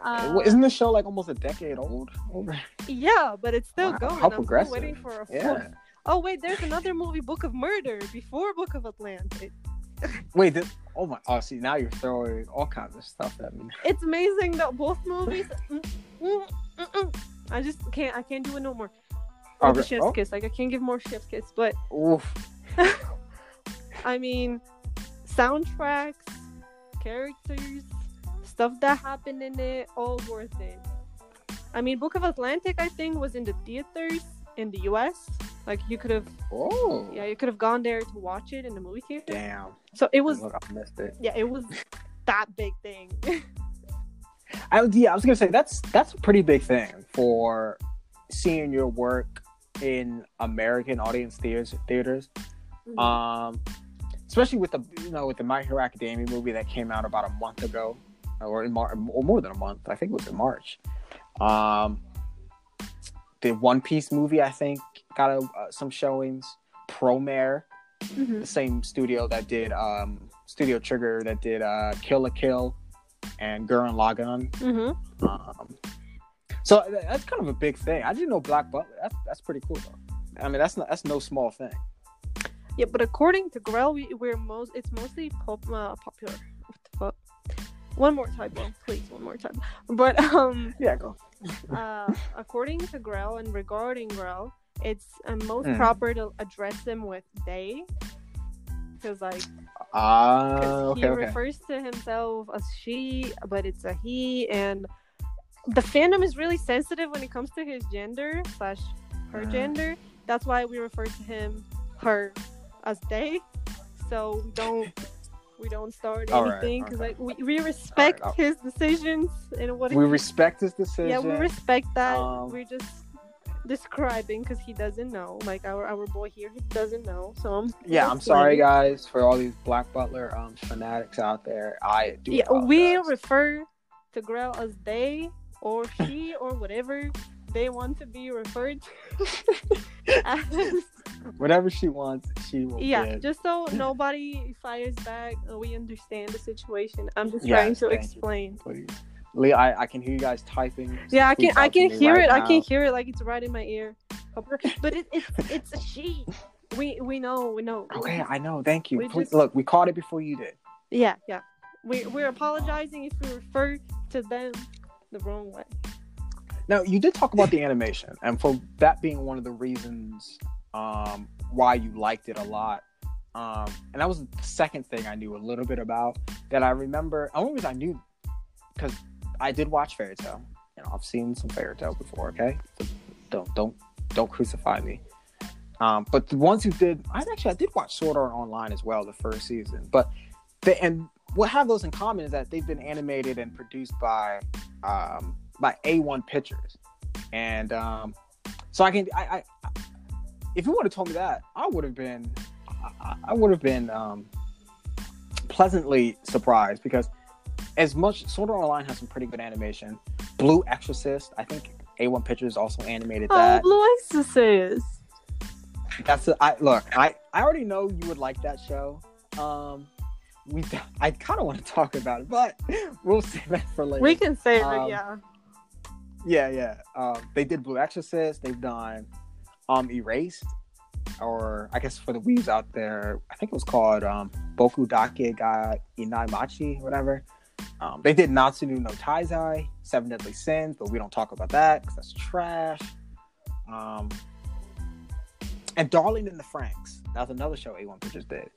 Well, Isn't this show like almost a decade old? Over. yeah, but it's still Wow, going. how I'm still waiting for a fourth. Yeah. Oh wait, there's another movie, Book of Murder, before Book of Atlantic. Wait. This, oh my. Oh, see, now you're throwing all kinds of stuff at me. It's amazing that both movies. mm, mm, mm, mm. I just can't. I can't do it no more. Or the chef's oh. kiss. Like I can't give more chef's kiss. But Oof. I mean, soundtracks, characters, stuff that happened in it, all worth it. I mean, Book of Atlantic, I think, was in the theaters in the U.S. Like you could have, Oh, yeah, you could have gone there to watch it in the movie theater. damn. So it was, Look, I missed it. yeah, it was that big thing. I yeah, I was gonna say that's that's a pretty big thing for seeing your work in American audience theaters theaters. Mm-hmm. Um especially with the you know with the My Hero Academia movie that came out about a month ago or in Mar- or more than a month. I think it was in March. Um the One Piece movie I think got a, uh, some showings. Promare, Mhm. the same studio that did um Studio Trigger that did uh Kill la Kill and Gurren Lagann. Mhm. Um, so that's kind of a big thing. I didn't know Black Butler. That's that's pretty cool though. I mean, that's not, that's no small thing. Yeah, but according to Grell, we, we're most it's mostly pop, uh, popular. What the fuck? One more typo, please. One more typo. But um, Yeah, go. uh, according to Grell and regarding Grell, it's uh, most Mm. proper to address them with they, because like Ah, okay, he okay. refers to himself as she, but it's a he, and the fandom is really sensitive when it comes to his gender slash her Mm. gender. That's why we refer to him her as they. So we don't we don't start All right, anything because okay. like we, we respect I'll- his decisions and what We respect his decision. yeah we respect that. Um, We're just describing because he doesn't know. Like our our boy here, he doesn't know. So I'm yeah, I'm sorry, guys, for all these Black Butler um, fanatics out there. I do. Yeah, we refer to Grell as they or she or whatever they want to be referred to as. whatever she wants, she will. Yeah, get. just so nobody fires back, uh, we understand the situation. I'm just Yes, trying to thank you. explain. please. Lee, I, I can hear you guys typing. Yeah, I can I can hear right it. I can hear it like it's right in my ear. But it, it's it's a she. We we know we know. Okay, I know. Thank you. Please, just- look, we caught it before you did. Yeah, yeah. We we're apologizing if we refer to them the wrong way. Now, you did talk about the animation, and for that being one of the reasons um, why you liked it a lot. Um, and that was the second thing I knew a little bit about that I remember. I only reason I knew because I did watch Fairy Tail. Know, I've seen some Fairy Tail before. Okay, so don't don't don't crucify me. Um, but the ones who did, I actually I did watch Sword Art Online as well, the first season. But they and what have those in common is that they've been animated and produced by um, by A1 Pictures, and um, so I can I, I if you would have told me that I would have been I, I would have been um, pleasantly surprised because as much Sword Art Online has some pretty good animation. Blue Exorcist, I think A1 Pictures also animated Oh, that. Blue Exorcist. That's a, I look. I I already know you would like that show. Um, we I kind of want to talk about it, but we'll save that for later. We can save Um, it, yeah. Yeah, yeah. Um, they did Blue Exorcist. They've done um Erased, or I guess for the weaves out there, I think it was called um Boku Dake ga Inai Machi, whatever. Um, they did Nanatsu no Taizai, Seven Deadly Sins, but we don't talk about that because that's trash. Um, and Darling in the Franxx. That was another show A1 Pictures did.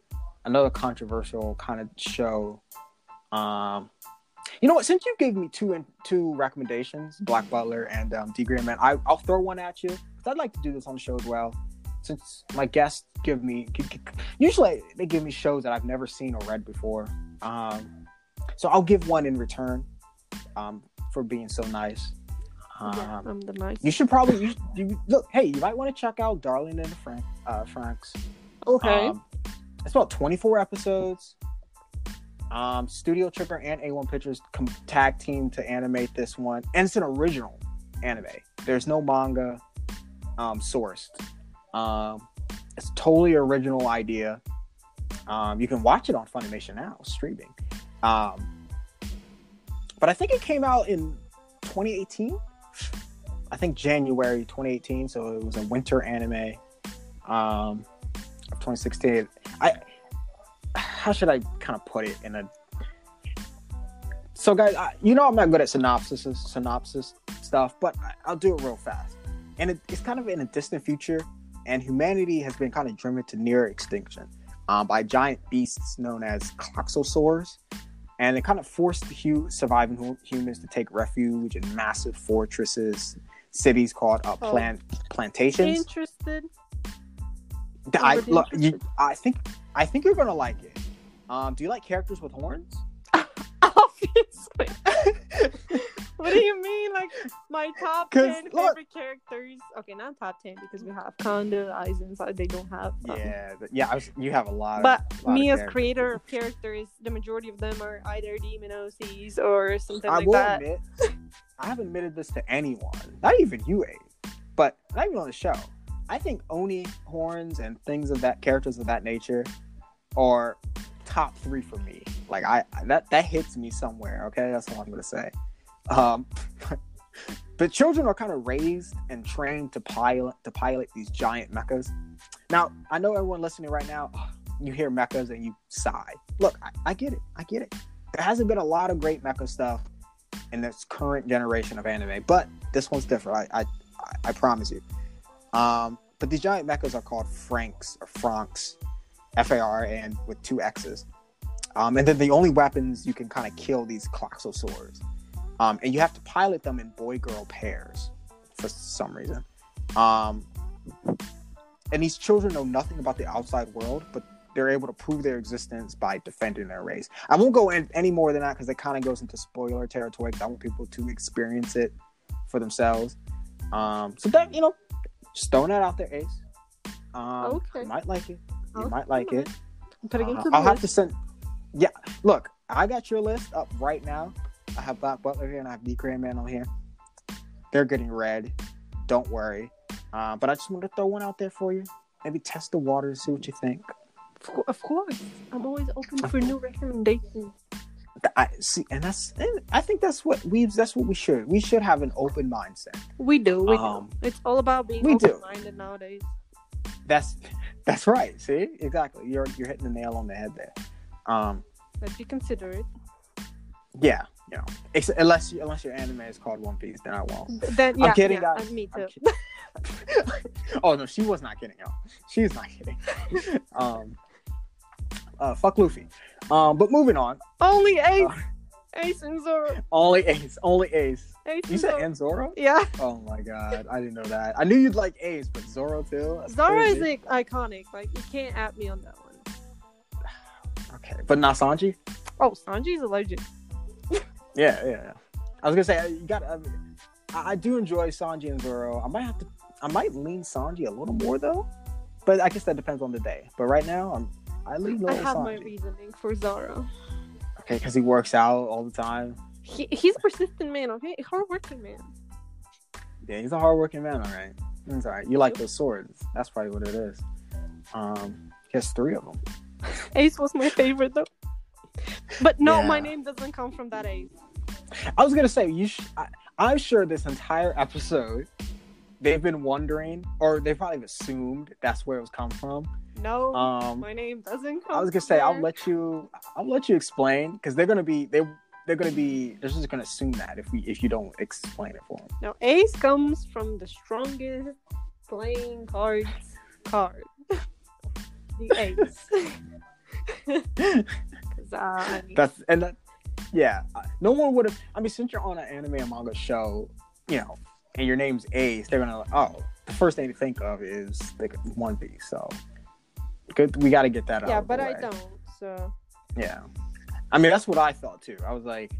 Another controversial kind of show. Um, you know what? Since you gave me two and two recommendations, Black Butler and um, D.Gray-Man, I, I'll throw one at you because I'd like to do this on the show as well. Since my guests give me, usually they give me shows that I've never seen or read before. Um, so I'll give one in return um, for being so nice. yeah, Um, I'm the nice. you should probably you, you look. Hey, you might want to check out Darling and the Frank, uh, Franxx. Okay. Um, it's about 24 episodes. Um, Studio Trigger and A1 Pictures com- tag team to animate this one, and it's an original anime. There's no manga um, sourced. Um, it's totally original idea. Um, you can watch it on Funimation now, streaming. Um, but I think it came out in 2018. I think January 2018, so it was a winter anime. Um, of 2016. I how should I kind of put it in a so guys, I, you know I'm not good at synopsis synopsis stuff, but I, I'll do it real fast. And it, it's kind of in a distant future, and humanity has been kind of driven to near extinction. um, by giant beasts known as Klaxosaurs. And it kind of forced the hu- surviving hu- humans to take refuge in massive fortresses, cities called uh, Oh. plant plantations. Interested? I look, you. I think, I think you're gonna like it. Um, do you like characters with horns? Obviously. what do you mean? Like my top ten look- favorite characters? Okay, not top ten because we have Kanda, Aizen, so they don't have. um, Yeah, yeah. I was, you have a lot. But of, lot me as creator of characters, the majority of them are either demon OCs or something I like will that. admit, I haven't admitted this to anyone, not even you, Abe, but not even on the show. I think Oni horns and things of that characters of that nature are top three for me. Like I that that hits me somewhere. Okay, that's all I'm gonna say. Um, but children are kind of raised and trained to pilot to pilot these giant mechas. Now I know everyone listening right now, you hear mechas and you sigh. Look, I, I get it. I get it. There hasn't been a lot of great mecha stuff in this current generation of anime, but this one's different. I I, I promise you. Um, but these giant mechas are called Franxx or Franxx, F A R and with two X's. Um, and then the only weapons you can kind of kill these Klaxosaurs. Um, and you have to pilot them in boy girl pairs for some reason. Um, and these children know nothing about the outside world, but they're able to prove their existence by defending their race. I won't go in any more than that because it kind of goes into spoiler territory. 'cause I want people to experience it for themselves. Um, so that you know, just throwing that out there, Ace. Um, Okay. You might like it. You might like it. I'm putting it Uh, to the I'll have list. to send. Yeah, look, I got your list up right now. I have Black Butler here and I have D Man on here. They're getting read. Don't worry. Uh, but I just wanted to throw one out there for you. Maybe test the water, and see what you think. Of course, I'm always open for new recommendations. I see, and that's. and I think that's what we. That's what we should. We should have an open mindset. We do. We Um, do. It's all about being we do. open-minded nowadays. That's. That's right. See, exactly. You're you're hitting the nail on the head there. Um. Let's be considerate. Yeah. You know, ex- unless you, unless your anime is called One Piece, then I won't. Th- Then yeah, I'm kidding, yeah, guys. uh, me too. oh no, she was not kidding, y'all. She's not kidding. um, uh, fuck Luffy. Um, but moving on. Only Ace, Uh, Ace and Zoro. only Ace, only Ace. You said and Zoro? Yeah, Oh my god, I didn't know that. I knew you'd like Ace, but Zoro too. That's Zoro is like, iconic. Like you can't at me on that one. okay, but not Sanji. Oh, Sanji's a legend. Yeah, yeah. yeah. I was gonna say uh, you got. I, mean, I, I do enjoy Sanji and Zoro. I might have to. I might lean Sanji a little more though, but I guess that depends on the day. But right now, I'm. I lean I have Sanji. my reasoning for Zoro. Okay, because he works out all the time. He, he's a persistent man. Okay, hardworking man. Yeah, he's a hardworking man. All right, that's all right. You like those swords? That's probably what it is. Um, he has three of them. Ace was my favorite though. But no, my name doesn't come from that Ace. I was gonna say you. Sh- I, I'm sure this entire episode, they've been wondering, or they probably assumed that's where it was come from. No, Um, my name doesn't come. I was gonna say I'll let you. I'll let you explain because they're gonna be they. They're gonna be. They're just gonna assume that if we if you don't explain it for them. No, Ace comes from the strongest playing cards card. the Ace. Cause uh, I That's and that, yeah. Uh, no one would have. I mean, since you're on an anime and manga show, you know, and your name's Ace, they're gonna. Oh, the first thing to think of is like One Piece. So good. We got to get that out. yeah, of the but I don't. So Yeah. I mean, that's what I thought too. I was like,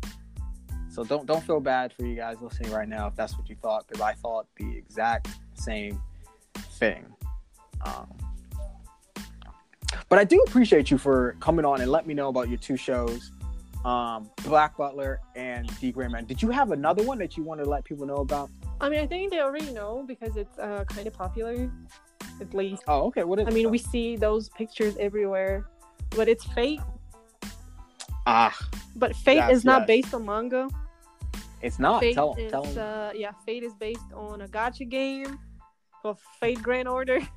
so don't don't feel bad for you guys listening right now if that's what you thought, because I thought the exact same thing. Um, but I do appreciate you for coming on and let me know about your two shows, um, Black Butler and D.Gray-Man. Did you have another one that you wanted to let people know about? I mean, I think they already know because it's uh, kind of popular, at least. Oh, okay. What is? I mean, we see those pictures everywhere, but it's Fate. Ah, But Fate is not yes. based on manga. it's not. Fate tell is tell uh, yeah, Fate is based on a gacha game called Fate Grand Order.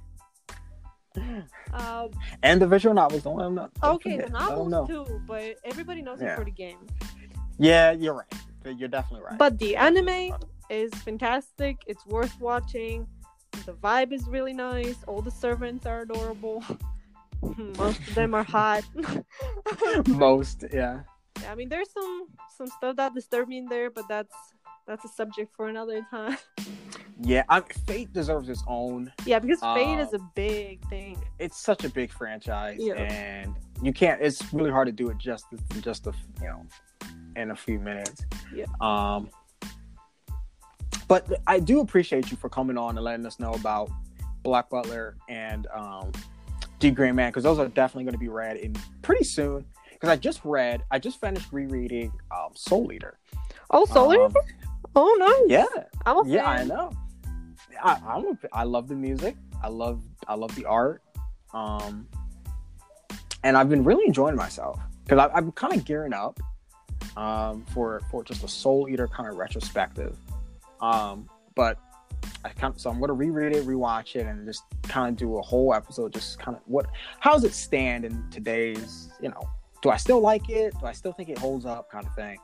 Um, and the visual novels. Don't them know. Don't okay, forget. the novels too, but everybody knows it for the game. Yeah, you're right. You're definitely right. But the anime is fantastic. It's worth watching. The vibe is really nice. All the servants are adorable. Most of them are hot. Most, yeah. Yeah, I mean, there's some some stuff that disturb me in there, but that's that's a subject for another time. Yeah, I, Fate deserves its own. Yeah, because Fate is Um, a big thing. It's such a big franchise, Yeah. and you can't. It's really hard to do it just in just a you know in a few minutes. Yeah. Um. But I do appreciate you for coming on and letting us know about Black Butler and um, D.Gray-Man because those are definitely going to be read in pretty soon. Because I just read, I just finished rereading um, Soul Eater. Oh, Solar. Um, oh, nice. yeah, I'm a yeah, I know. I, I'm a, I love the music. I love I love the art. Um, and I've been really enjoying myself because I'm kind of gearing up um, for for just a Soul Eater kind of retrospective. Um, but I kind of, so I'm gonna reread it, rewatch it, and just kind of do a whole episode. Just kind of what how does it stand in today's you know? Do I still like it? Do I still think it holds up? Kind of thing.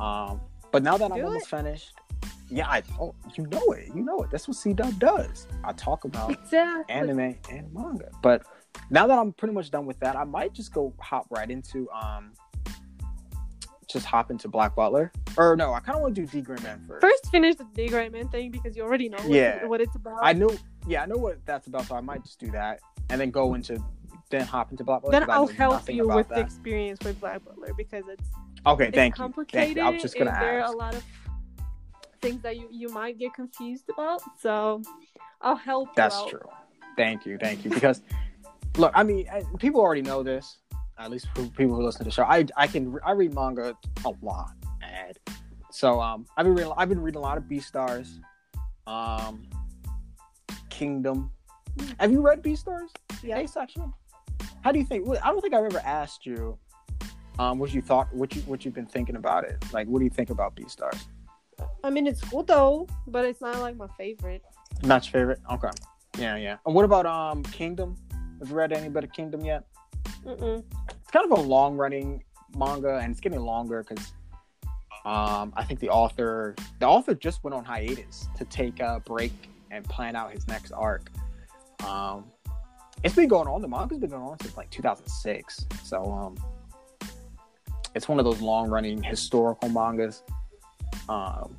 Um, but now that I'm Do almost finished, yeah, I oh, you know it, you know it. That's what C Dub does. I talk about Exactly. anime and manga. But now that I'm pretty much done with that, I might just go hop right into um just hop into Black Butler. Or no, I kind of want to do D.Gray-Man first. First, finish the D.Gray-Man thing because you already know what, Yeah. what it's about. I know, yeah, I know what that's about, so I might just do that and then go into then hop into Black Butler. Then I'll help you with the experience with Black Butler because it's Okay, it's thank you. complicated. Thank you. I was just gonna and there are a lot of things that you you might get confused about. So I'll help. you That's true. Thank you, thank you. Because look, I mean, people already know this. At least for people who listen to the show, I I can I read manga a lot, and so um I've been reading I've been reading a lot of Beastars, um, Kingdom. Have you read Beastars? Yeah. A section. How do you think? I don't think I've ever asked you, um, what you thought, what you what you've been thinking about it. Like, what do you think about Beastars? I mean, it's cool though, but it's not like my favorite. Not your favorite? Okay. Yeah, yeah. And what about um Kingdom? Have you read any bit of Kingdom yet? Mm-mm. It's kind of a long running manga and it's getting longer because um I think the author the author just went on hiatus to take a break and plan out his next arc. Um it's been going on, the manga's been going on since like 2006. So um it's one of those long running historical mangas. Um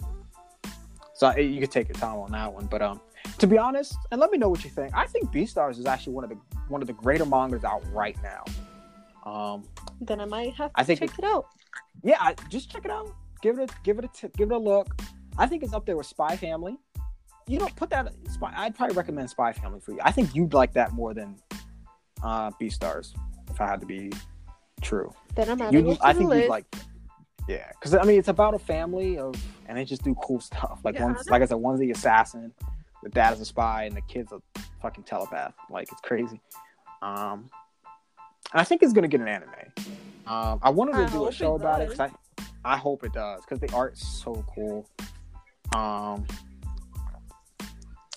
so you could take your time on that one, but um to be honest, and let me know what you think. I think Beastars is actually one of the one of the greater mangas out right now. Um, Then I might have to I think check it out. yeah, I, just check it out. Give it a give it a t- give it a look. I think it's up there with Spy Family. You know, put that Spy. I'd probably recommend Spy Family for you. I think you'd like that more than uh, Beastars, if I had to be true. Then I'm adding You, it I think you'd like. Yeah, because I mean, it's about a family of, and they just do cool stuff. Like Yeah, one's, I like I said, one's the assassin, the dad is a spy, and the kid's a fucking telepath. Like it's crazy. Um, and I think it's gonna get an anime. Um, I wanted to I do a it show about it I, I hope it does because the art's so cool. Um,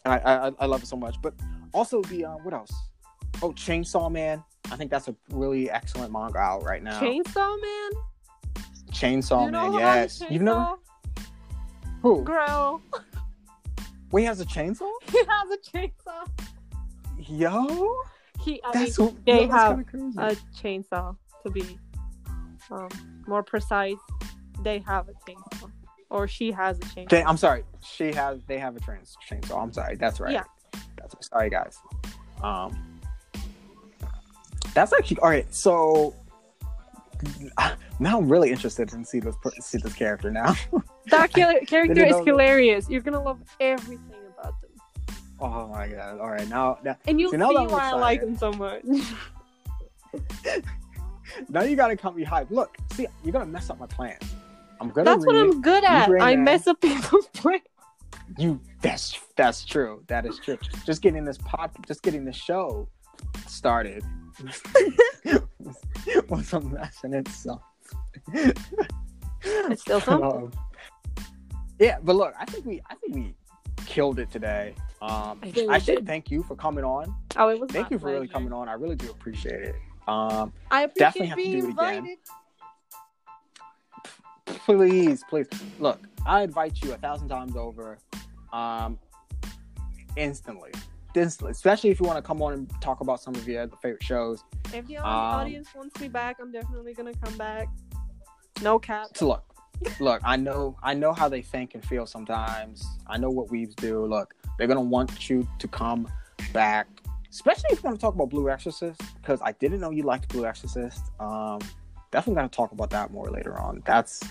and I, I I love it so much. But also the uh, what else? Oh, Chainsaw Man. I think that's a really excellent manga out right now. Chainsaw Man. Chainsaw you know Man, yes. has a You've never who? Girl, Wait, he has a chainsaw? he has a chainsaw. Yo, He, I that's mean, so, they that's have a chainsaw to be um, more precise. They have a chainsaw, or she has a chainsaw. Okay, I'm sorry. She has. They have a trans chainsaw. I'm sorry. That's right. Yeah. That's right. sorry, guys. Um, that's actually all right. So Ah, now I'm really interested in see this see this character now. That char- character is hilarious. You're gonna love everything about them, oh my god! All right, now now, and you'll See, see, now I'm why I like them so much. now you gotta come be hyped. Look, see, you're gonna mess up my plans. I'm gonna That's what I'm good at. I mess up people's plans. you. That's that's true. That is true. Just getting this pod, just getting the show started was a mess in itself. It's still something. Um, yeah, but look, I think we I think we killed it today. Um, I I should did. thank you for coming on. Oh, it was. Thank you for really coming on. I really do appreciate it. Um, I Definitely appreciate have to do it again. please, please, look, I invite you a thousand times over, um, instantly. This, especially if you want to come on and talk about some of your favorite shows. If the Um, audience wants me back, I'm definitely gonna come back. No cap. So look, look, I know, I know how they think and feel sometimes. I know what weebs do. Look, they're gonna want you to come back, especially if you want to talk about Blue Exorcist, because I didn't know you liked Blue Exorcist. Um, definitely gonna talk about that more later on. That's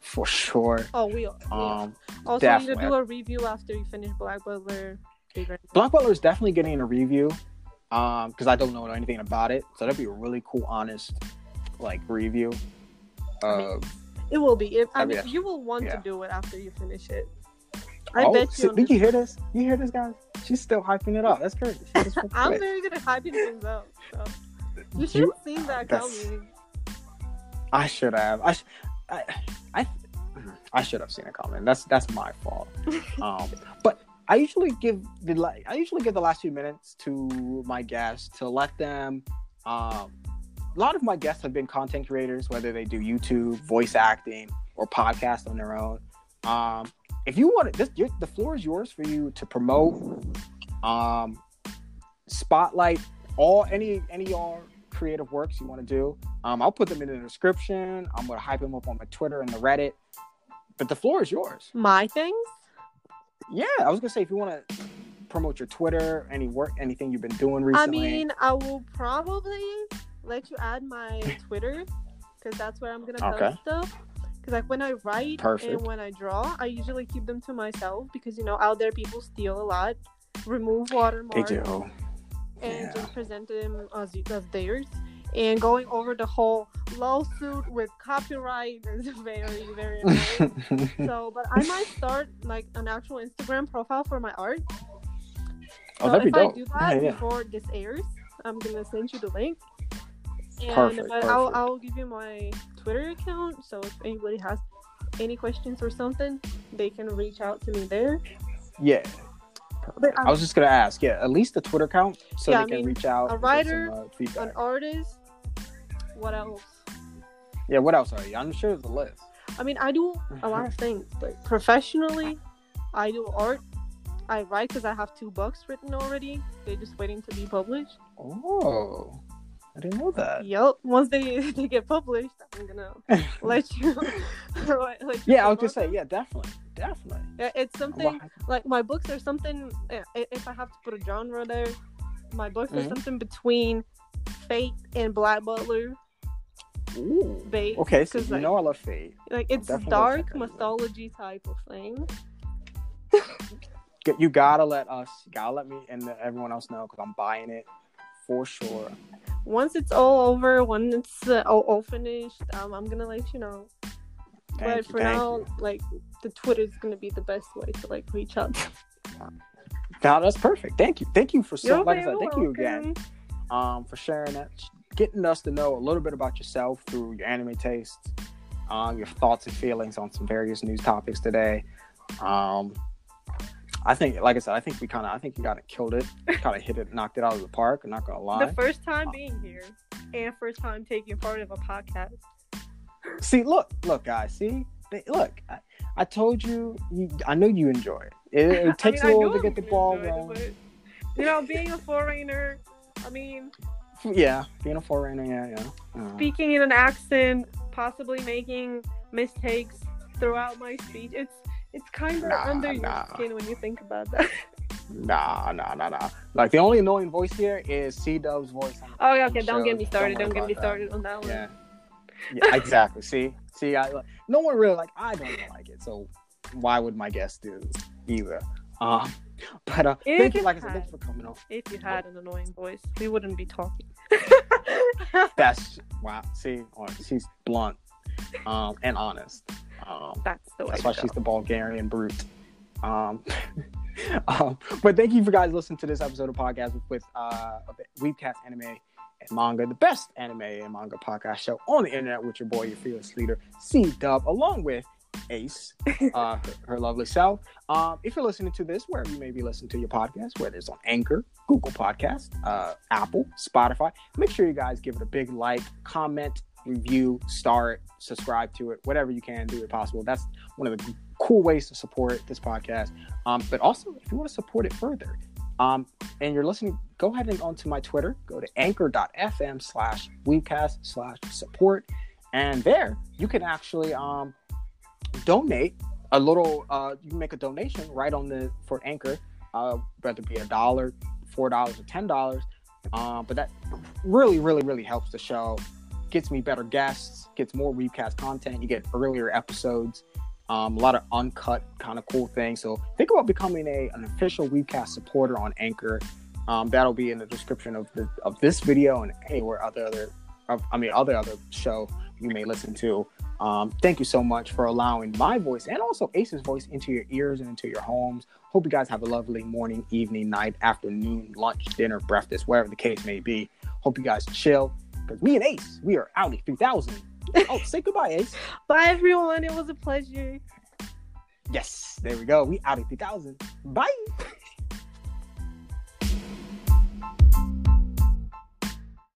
for sure. Oh, we. we Um, also need to do a review after you finish Black Butler. Black Butler is definitely getting a review, um, because I don't know anything about it. So that'd be a really cool, honest, like review. I mean, It will be. If, I mean, you will want yeah. to do it after you finish it. I oh, bet you. on did you hear this? You hear this, guys? She's still hyping it up. That's crazy. I'm very good at hyping things up. So. You should have seen that coming. I should have. I, sh- I, I, I should have seen it coming. That's that's my fault. Um, but I usually give the I usually give the last few minutes to my guests to let them. Um, a lot of my guests have been content creators, whether they do YouTube, voice acting, or podcast on their own. Um, if you want this the floor is yours for you to promote, um, spotlight all any any your creative works you want to do. Um, I'll put them in the description. I'm gonna hype them up on my Twitter and the Reddit. But the floor is yours. My things? Yeah, I was gonna say if you want to promote your Twitter, any work, anything you've been doing recently. I mean, I will probably let you add my Twitter because that's where I'm gonna post Okay. stuff. Because like when I write Perfect. and when I draw, I usually keep them to myself because you know out there people steal a lot, remove they watermarks, do. and Yeah. just present them as, as theirs. And going over the whole lawsuit with copyright is very very annoying. so, but I might start like an actual Instagram profile for my art. oh, So that'd be dope. I do that yeah, yeah. before this airs, I'm gonna send you the link. And Perfect, but I'll. I'll give you my Twitter account. So if anybody has any questions or something, they can reach out to me there. Yeah. But I was just gonna ask, yeah, at least the Twitter account so Yeah, they I can mean, reach out. a writer, some, uh, an artist. What else? Yeah, what else are you? I'm sure there's a list. I mean, I do a lot of things. Like professionally, I do art. I write because I have two books written already. They're just waiting to be published. Oh, I didn't know that. Yep. Once they they get published, I'm gonna let you. let you Yeah, I was gonna say, yeah, definitely, definitely. Yeah, it's something Wow. like my books are something. If I have to put a genre there, my books are Mhm. something between Fate and Black Butler. Ooh. Okay, so you like, know I love Fate. like it's dark check that out. mythology type of thing. You gotta let us, gotta let me and everyone else know because I'm buying it for sure. Once it's all over, when it's uh, all, all finished, um, I'm gonna let you know. Thank but you, for now, you. like the Twitter is gonna be the best way to like reach out. No, that's perfect. Thank you, thank you for so. You're like I said, thank you again. um, for sharing that, getting us to know a little bit about yourself through your anime tastes, um, your thoughts and feelings on some various news topics today. Um, I think, like I said, I think we kind of, I think you kind of killed it, kind of hit it, knocked it out of the park. I'm not gonna lie. The first time being here and first time taking part of a podcast. see, look, look, guys, see, they, look, I, I told you, you, I know you enjoy it. It, it takes I mean, a little to get the ball gonna enjoy it, rolling. You know, being a foreigner, I mean, Yeah, being a foreigner, yeah, yeah. Uh, speaking in an accent, possibly making mistakes throughout my speech. It's it's kind of Nah, under nah. your skin when you think about that. Nah, nah, nah, nah. Like the only annoying voice here is C Dub's voice. oh, yeah, okay. Don't get me started. Don't, get me about that. started on that one. Yeah. Yeah, exactly. See, see, I like, no one really like. I don't like it, so why would my guest do either? Um, but uh, If thank you, like I said, had- thanks for coming on. If you had an annoying voice, we wouldn't be talking. That's wow. See, oh, she's blunt, um, and honest. Um, That's the way. That's why she's the Bulgarian brute. Um, um, but thank you for guys listening to this episode of podcast with, with uh, Weebcast Anime and Manga, the best anime and manga podcast show on the internet with your boy, your fearless leader, C Dub, along with Ace, uh, her, her lovely self. Um, if you're listening to this, wherever you may be listening to your podcast, whether it's on Anchor, Google Podcast, uh, Apple, Spotify, make sure you guys give it a big like, comment, review, star it, subscribe to it, whatever you can do it possible. That's one of the cool ways to support this podcast. Um, but also, if you want to support it further, Um, and you're listening, go ahead and go onto my Twitter. Go to anchor.fm slash weebcast slash support. And there you can actually um, donate a little, uh, you make a donation right on the, for Anchor, uh, whether it be a dollar, $4 or $10. Um, but that really, really, really helps the show. Gets me better guests, gets more Weebcast content. You get earlier episodes, um, a lot of uncut kind of cool things. So think about becoming a an official Weebcast supporter on Anchor. Um, that'll be in the description of the of this video and anywhere other other, I mean other other show you may listen to. Um, thank you so much for allowing my voice and also Ace's voice into your ears and into your homes. Hope you guys have a lovely morning, evening, night, afternoon, lunch, dinner, breakfast, wherever the case may be. Hope you guys chill because me and Ace, we are Audi 3000. Oh, say goodbye, Ace. Bye, everyone. It was a pleasure. Yes, there we go. We Audi 3000. Bye.